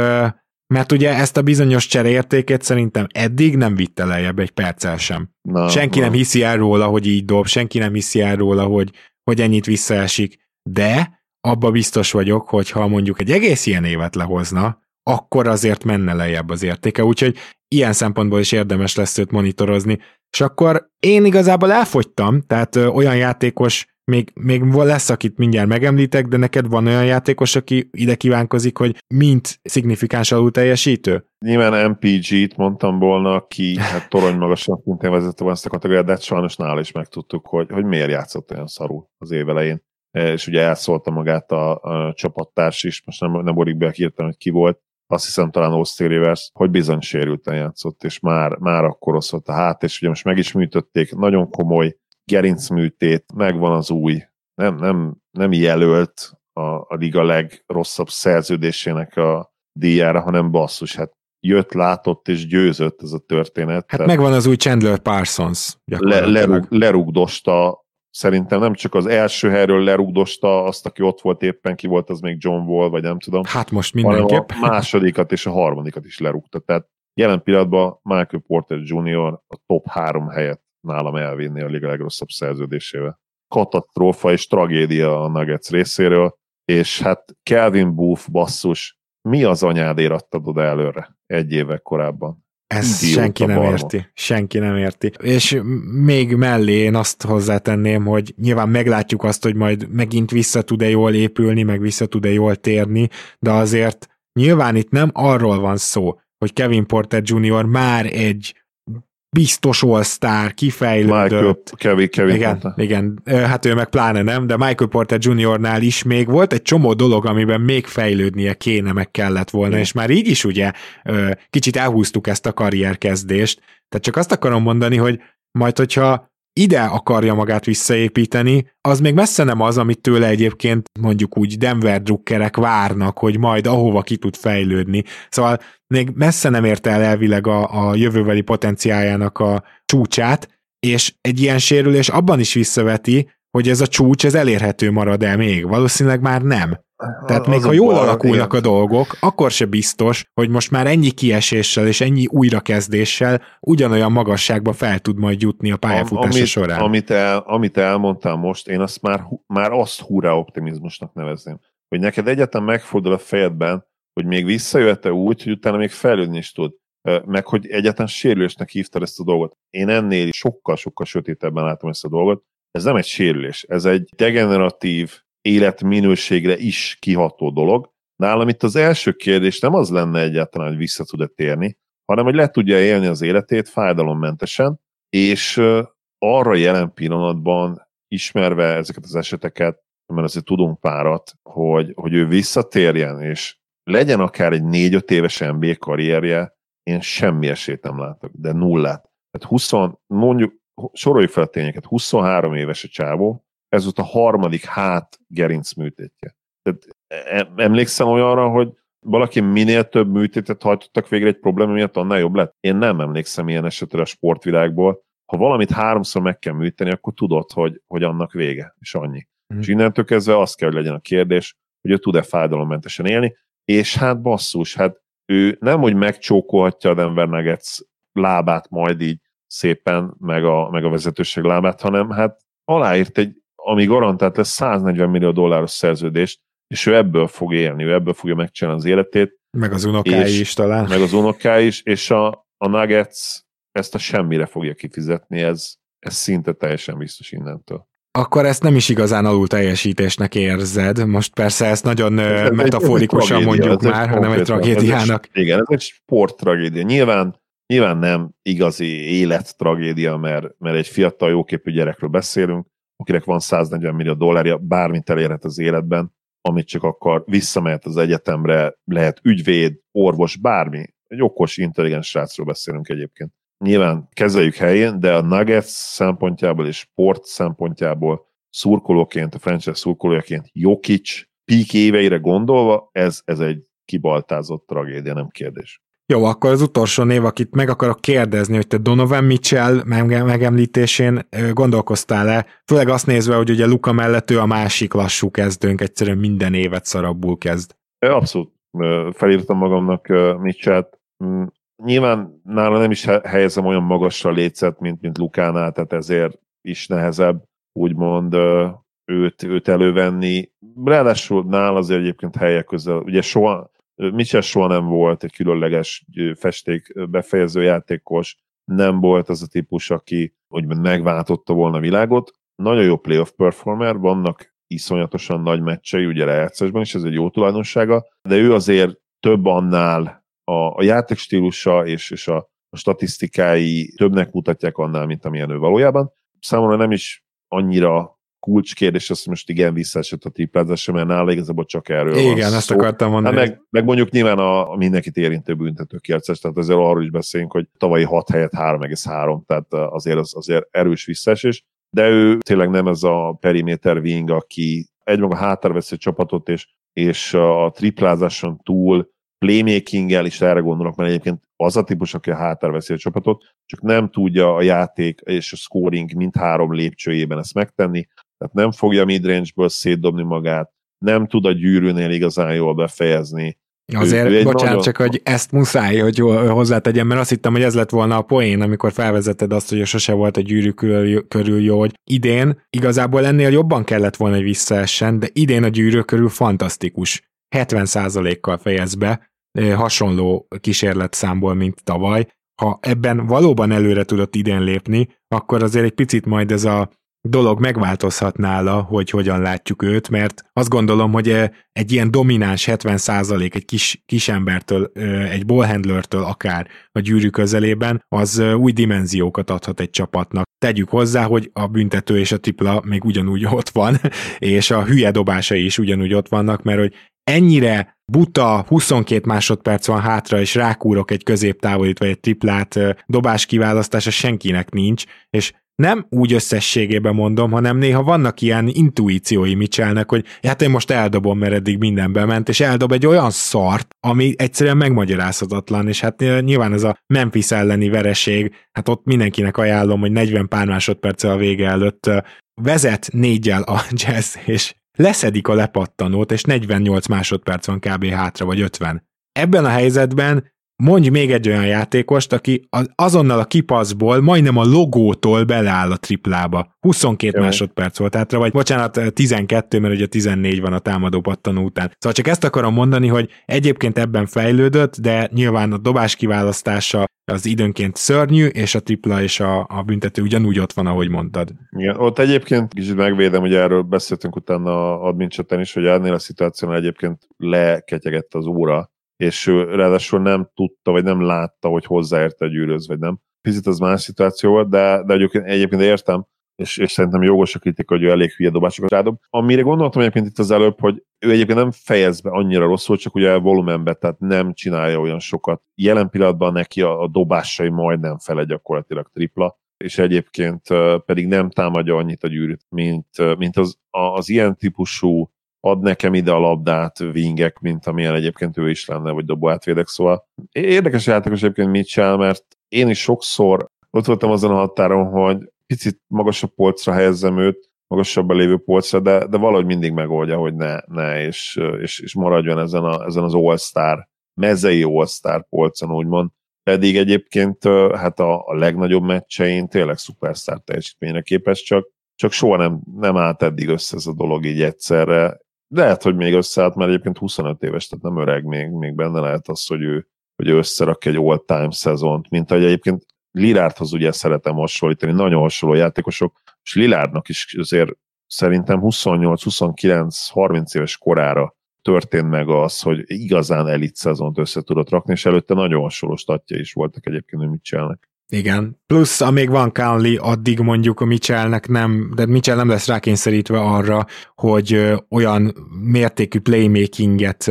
mert ugye ezt a bizonyos csereértékét szerintem eddig nem vitte lejjebb egy perccel sem. Na, senki na. nem hiszi el róla, hogy így dob, senki nem hiszi el róla, hogy, hogy ennyit visszaesik, de abba biztos vagyok, hogy ha mondjuk egy egész ilyen évet lehozna, akkor azért menne lejjebb az értéke, úgyhogy ilyen szempontból is érdemes lesz őt monitorozni. És akkor én igazából elfogytam, tehát ö, olyan játékos, még, még lesz, akit mindjárt megemlítek, de neked van olyan játékos, aki ide kívánkozik, hogy mint szignifikáns alul teljesítő? Nyilván MPG-t mondtam volna, aki hát torony magasan szintén vezette ezt a kategóriát, de hát sajnos nála is megtudtuk, hogy, hogy miért játszott olyan szarul az év elején. E, és ugye elszólta magát a, a csapattárs is, most nem, nem borik be hirtelen, hogy ki volt, azt hiszem talán Austin Rivers, hogy bizony sérülten játszott, és már, már akkor osztott a hát, és ugye most meg is műtötték, nagyon komoly gerincműtét, megvan az új, nem, nem, nem jelölt a, a liga legrosszabb szerződésének a díjára, hanem basszus, hát jött, látott és győzött ez a történet. Hát megvan az új Chandler Parsons. Le, lerug, lerugdosta szerintem nem csak az első helyről lerugdosta azt, aki ott volt éppen, ki volt, az még John Wall, vagy nem tudom. Hát most mindenképp. a másodikat és a harmadikat is lerúgta. Tehát jelen pillanatban Michael Porter Jr. a top három helyet nálam elvinni a liga legrosszabb szerződésével. Katasztrófa és tragédia a Nuggets részéről, és hát Kelvin Booth basszus, mi az anyádért adtad oda előre egy évek korábban? Ez Idióta senki nem barma. érti. Senki nem érti. És még mellé én azt hozzátenném, hogy nyilván meglátjuk azt, hogy majd megint vissza tud-e jól épülni, meg vissza tud-e jól térni, de azért nyilván itt nem arról van szó, hogy Kevin Porter Jr. már egy biztos all kifejlődött. Michael, Kevin, Kevin igen, mondta. igen, hát ő meg pláne nem, de Michael Porter Jr.-nál is még volt egy csomó dolog, amiben még fejlődnie kéne, meg kellett volna, igen. és már így is ugye kicsit elhúztuk ezt a karrierkezdést, tehát csak azt akarom mondani, hogy majd, hogyha ide akarja magát visszaépíteni, az még messze nem az, amit tőle egyébként mondjuk úgy Denver drukkerek várnak, hogy majd ahova ki tud fejlődni. Szóval még messze nem érte el elvileg a, a jövőbeli potenciáljának a csúcsát, és egy ilyen sérülés abban is visszaveti, hogy ez a csúcs, ez elérhető marad el még. Valószínűleg már nem. Tehát még ha jól alakulnak igen. a dolgok, akkor se biztos, hogy most már ennyi kieséssel és ennyi újrakezdéssel ugyanolyan magasságba fel tud majd jutni a pályafutása amit, során. Amit, el, amit elmondtam most, én azt már, már azt hurrá optimizmusnak nevezném. Hogy neked egyetem megfordul a fejedben, hogy még visszajöhet-e úgy, hogy utána még fejlődni is tud. Meg hogy egyetlen sérülésnek hívtad ezt a dolgot. Én ennél sokkal-sokkal sötétebben látom ezt a dolgot. Ez nem egy sérülés, ez egy degeneratív életminőségre is kiható dolog. Nálam itt az első kérdés nem az lenne egyáltalán, hogy vissza tud-e térni, hanem hogy le tudja élni az életét fájdalommentesen, és arra jelen pillanatban ismerve ezeket az eseteket, mert azért tudunk párat, hogy, hogy ő visszatérjen, és legyen akár egy 4-5 éves NBA karrierje, én semmi esélyt nem látok, de nullát. Tehát 20, mondjuk, soroljuk fel a tényeket, 23 éves a csávó, ez volt a harmadik hát gerinc műtétje. Tehát e, emlékszem olyanra, hogy valaki minél több műtétet hajtottak végre egy probléma miatt, annál jobb lett. Én nem emlékszem ilyen esetre a sportvilágból. Ha valamit háromszor meg kell műteni, akkor tudod, hogy, hogy annak vége, és annyi. Mm. És innentől kezdve az kell, hogy legyen a kérdés, hogy ő tud-e fájdalommentesen élni, és hát basszus, hát ő nem, hogy megcsókolhatja a Denver Nuggets lábát majd így szépen, meg a, meg a vezetőség lábát, hanem hát aláírt egy, ami garantált lesz 140 millió dolláros szerződést, és ő ebből fog élni, ő ebből fogja megcsinálni az életét. Meg az unokái is talán. Meg az unokái is, és a, a Nuggets ezt a semmire fogja kifizetni, ez, ez szinte teljesen biztos innentől akkor ezt nem is igazán alul teljesítésnek érzed. Most persze ezt nagyon ez metaforikusan egy, mondjuk ez már, hanem egy tragédiának. Ez egy, igen, ez egy sporttragédia. Nyilván, nyilván nem igazi élettragédia, mert, mert egy fiatal, jóképű gyerekről beszélünk, akinek van 140 millió dollárja, bármit elérhet az életben, amit csak akar, visszamehet az egyetemre, lehet ügyvéd, orvos, bármi. Egy okos, intelligens srácról beszélünk egyébként nyilván kezeljük helyén, de a Nuggets szempontjából és sport szempontjából szurkolóként, a franchise szurkolójaként Jokic peak éveire gondolva, ez, ez egy kibaltázott tragédia, nem kérdés. Jó, akkor az utolsó név, akit meg akarok kérdezni, hogy te Donovan Mitchell megemlítésén gondolkoztál-e, főleg azt nézve, hogy ugye Luka mellett ő a másik lassú kezdőnk, egyszerűen minden évet szarabbul kezd. Abszolút felírtam magamnak Mitchell-t. Mm, nyilván nála nem is helyezem olyan magasra létszet, mint, mint Lukánál, tehát ezért is nehezebb úgymond őt, őt elővenni. Ráadásul nála azért egyébként helyek közel, ugye soha, Mitchell soha nem volt egy különleges festék befejező játékos, nem volt az a típus, aki úgymond megváltotta volna a világot. Nagyon jó playoff performer, vannak iszonyatosan nagy meccsei, ugye lejátszásban is, ez egy jó tulajdonsága, de ő azért több annál a, a játékstílusa és, és a, a statisztikái többnek mutatják annál, mint amilyen ő valójában. Számomra nem is annyira kulcskérdés az, hogy most igen visszaesett a triplázásra, mert nála igazából csak erről igen, van ezt akartam mondani. Hát meg, meg, mondjuk nyilván a, a mindenkit érintő büntető kiarcás, tehát azért arról is beszélünk, hogy tavalyi 6 helyett 3,3, tehát azért az azért erős visszaesés, de ő tényleg nem ez a periméter wing, aki egymaga hátráveszi a csapatot, és, és a triplázáson túl playmaking-el is erre gondolok, mert egyébként az a típus, aki a hátár veszi a csapatot, csak nem tudja a játék és a scoring mind három lépcsőjében ezt megtenni, tehát nem fogja midrange-ből szétdobni magát, nem tud a gyűrűnél igazán jól befejezni. Azért, ő, ő bocsánat, nagyon... csak hogy ezt muszáj, hogy hozzátegyem, mert azt hittem, hogy ez lett volna a poén, amikor felvezetted azt, hogy sose volt a gyűrű körül, körül jó, hogy idén igazából ennél jobban kellett volna, hogy visszaessen, de idén a gyűrű körül fantasztikus. 70%-kal fejez be, hasonló kísérletszámból, mint tavaly. Ha ebben valóban előre tudott idén lépni, akkor azért egy picit majd ez a dolog megváltozhat nála, hogy hogyan látjuk őt, mert azt gondolom, hogy egy ilyen domináns 70% egy kis, kis embertől, egy ballhandlertől akár a gyűrű közelében, az új dimenziókat adhat egy csapatnak. Tegyük hozzá, hogy a büntető és a tripla még ugyanúgy ott van, és a hülye dobásai is ugyanúgy ott vannak, mert hogy ennyire buta, 22 másodperc van hátra, és rákúrok egy középtávolít, vagy egy triplát dobás kiválasztása senkinek nincs, és nem úgy összességében mondom, hanem néha vannak ilyen intuíciói Mitchellnek, hogy hát én most eldobom, mert eddig minden bement, és eldob egy olyan szart, ami egyszerűen megmagyarázhatatlan, és hát nyilván ez a Memphis elleni vereség, hát ott mindenkinek ajánlom, hogy 40 pár másodperccel a vége előtt vezet négyel a jazz, és leszedik a lepattanót, és 48 másodperc van kb. hátra, vagy 50. Ebben a helyzetben mondj még egy olyan játékost, aki azonnal a kipaszból, majdnem a logótól beleáll a triplába. 22 Jó. másodperc volt hátra, vagy bocsánat, 12, mert ugye 14 van a támadó pattanó után. Szóval csak ezt akarom mondani, hogy egyébként ebben fejlődött, de nyilván a dobás kiválasztása az időnként szörnyű, és a tripla és a, a büntető ugyanúgy ott van, ahogy mondtad. Igen, ott egyébként kicsit megvédem, hogy erről beszéltünk utána admin is, hogy ennél a szituációnál egyébként leketyegett az óra, és ő ráadásul nem tudta, vagy nem látta, hogy hozzáérte a gyűrőz, vagy nem. Picit az más szituáció volt, de, de egyébként, egyébként értem, és, és szerintem jogos a kritika, hogy ő elég hülye dobásokat rádob. Amire gondoltam egyébként itt az előbb, hogy ő egyébként nem fejez be annyira rosszul, csak ugye volumenbe, tehát nem csinálja olyan sokat. Jelen pillanatban neki a, a dobásai majdnem fele gyakorlatilag tripla, és egyébként pedig nem támadja annyit a gyűrűt, mint, mint az, az ilyen típusú ad nekem ide a labdát wingek, mint amilyen egyébként ő is lenne, vagy dobó átvédek, szóval érdekes játékos egyébként Mitchell, mert én is sokszor ott voltam azon a határon, hogy picit magasabb polcra helyezzem őt, magasabban lévő polcra, de, de valahogy mindig megoldja, hogy ne, ne és, és, és maradjon ezen, a, ezen az all-star, mezei all-star polcon, úgymond. Pedig egyébként hát a, a legnagyobb meccsein tényleg szupersztár teljesítményre képes, csak, csak soha nem, nem állt eddig össze ez a dolog így egyszerre, lehet, hogy még összeállt, mert egyébként 25 éves, tehát nem öreg még, még benne lehet az, hogy ő, hogy ő összerak egy all-time szezont, mint ahogy egyébként Lilárdhoz ugye szeretem hasonlítani, nagyon hasonló játékosok, és Lilárdnak is azért szerintem 28-29-30 éves korára történt meg az, hogy igazán elit szezont össze tudott rakni, és előtte nagyon hasonló statja is voltak egyébként, hogy mit csinálnak. Igen. Plusz, amíg van Conley, addig mondjuk a Mitchellnek nem, de Mitchell nem lesz rákényszerítve arra, hogy olyan mértékű playmakinget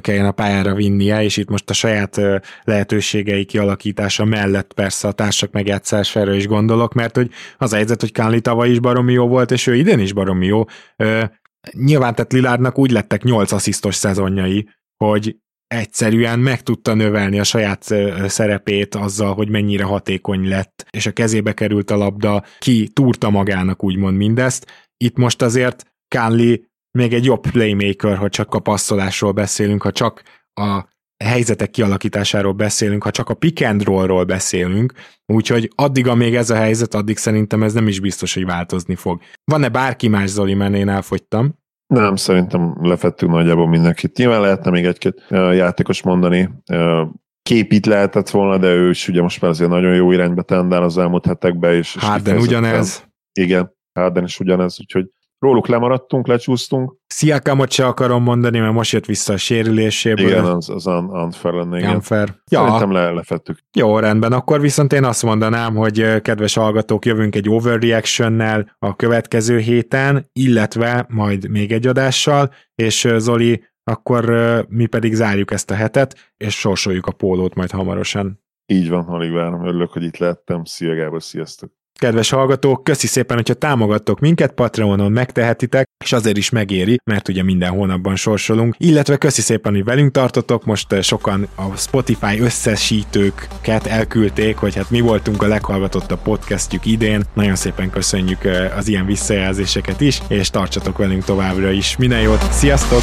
kelljen a pályára vinnie, és itt most a saját lehetőségei kialakítása mellett persze a társak megjátszására is gondolok, mert hogy az a helyzet, hogy Conley tavaly is baromi jó volt, és ő idén is baromi jó. Nyilván tehát Lilárdnak úgy lettek 8 asszisztos szezonjai, hogy egyszerűen meg tudta növelni a saját szerepét azzal, hogy mennyire hatékony lett, és a kezébe került a labda, ki túrta magának úgymond mindezt. Itt most azért Kánli még egy jobb playmaker, ha csak a passzolásról beszélünk, ha csak a helyzetek kialakításáról beszélünk, ha csak a pick and roll-ról beszélünk, úgyhogy addig, amíg ez a helyzet, addig szerintem ez nem is biztos, hogy változni fog. Van-e bárki más, Zoli, mert én elfogytam? Nem, szerintem lefettünk nagyjából mindenkit. Nyilván lehetne még egy-két játékos mondani, képít lehetett volna, de ő is ugye most már azért nagyon jó irányba tendál az elmúlt hetekben. És, Harden ugyanez. Igen, Harden is ugyanez, úgyhogy róluk lemaradtunk, lecsúsztunk. Sziakamot se akarom mondani, mert most jött vissza a sérüléséből. Igen, az, az un, unfair lenne, igen. Unfair. Ja. Szerintem le, lefettük. Jó, rendben, akkor viszont én azt mondanám, hogy kedves hallgatók, jövünk egy overreaction-nel a következő héten, illetve majd még egy adással, és Zoli, akkor mi pedig zárjuk ezt a hetet, és sorsoljuk a pólót majd hamarosan. Így van, alig várom, örülök, hogy itt lettem. Szia Gábor, sziasztok! Kedves hallgatók, köszi szépen, hogyha támogattok minket, Patreonon megtehetitek, és azért is megéri, mert ugye minden hónapban sorsolunk, illetve köszi szépen, hogy velünk tartotok, most eh, sokan a Spotify összesítőket elküldték, hogy hát mi voltunk a leghallgatottabb podcastjük idén, nagyon szépen köszönjük eh, az ilyen visszajelzéseket is, és tartsatok velünk továbbra is. Minden jót, sziasztok!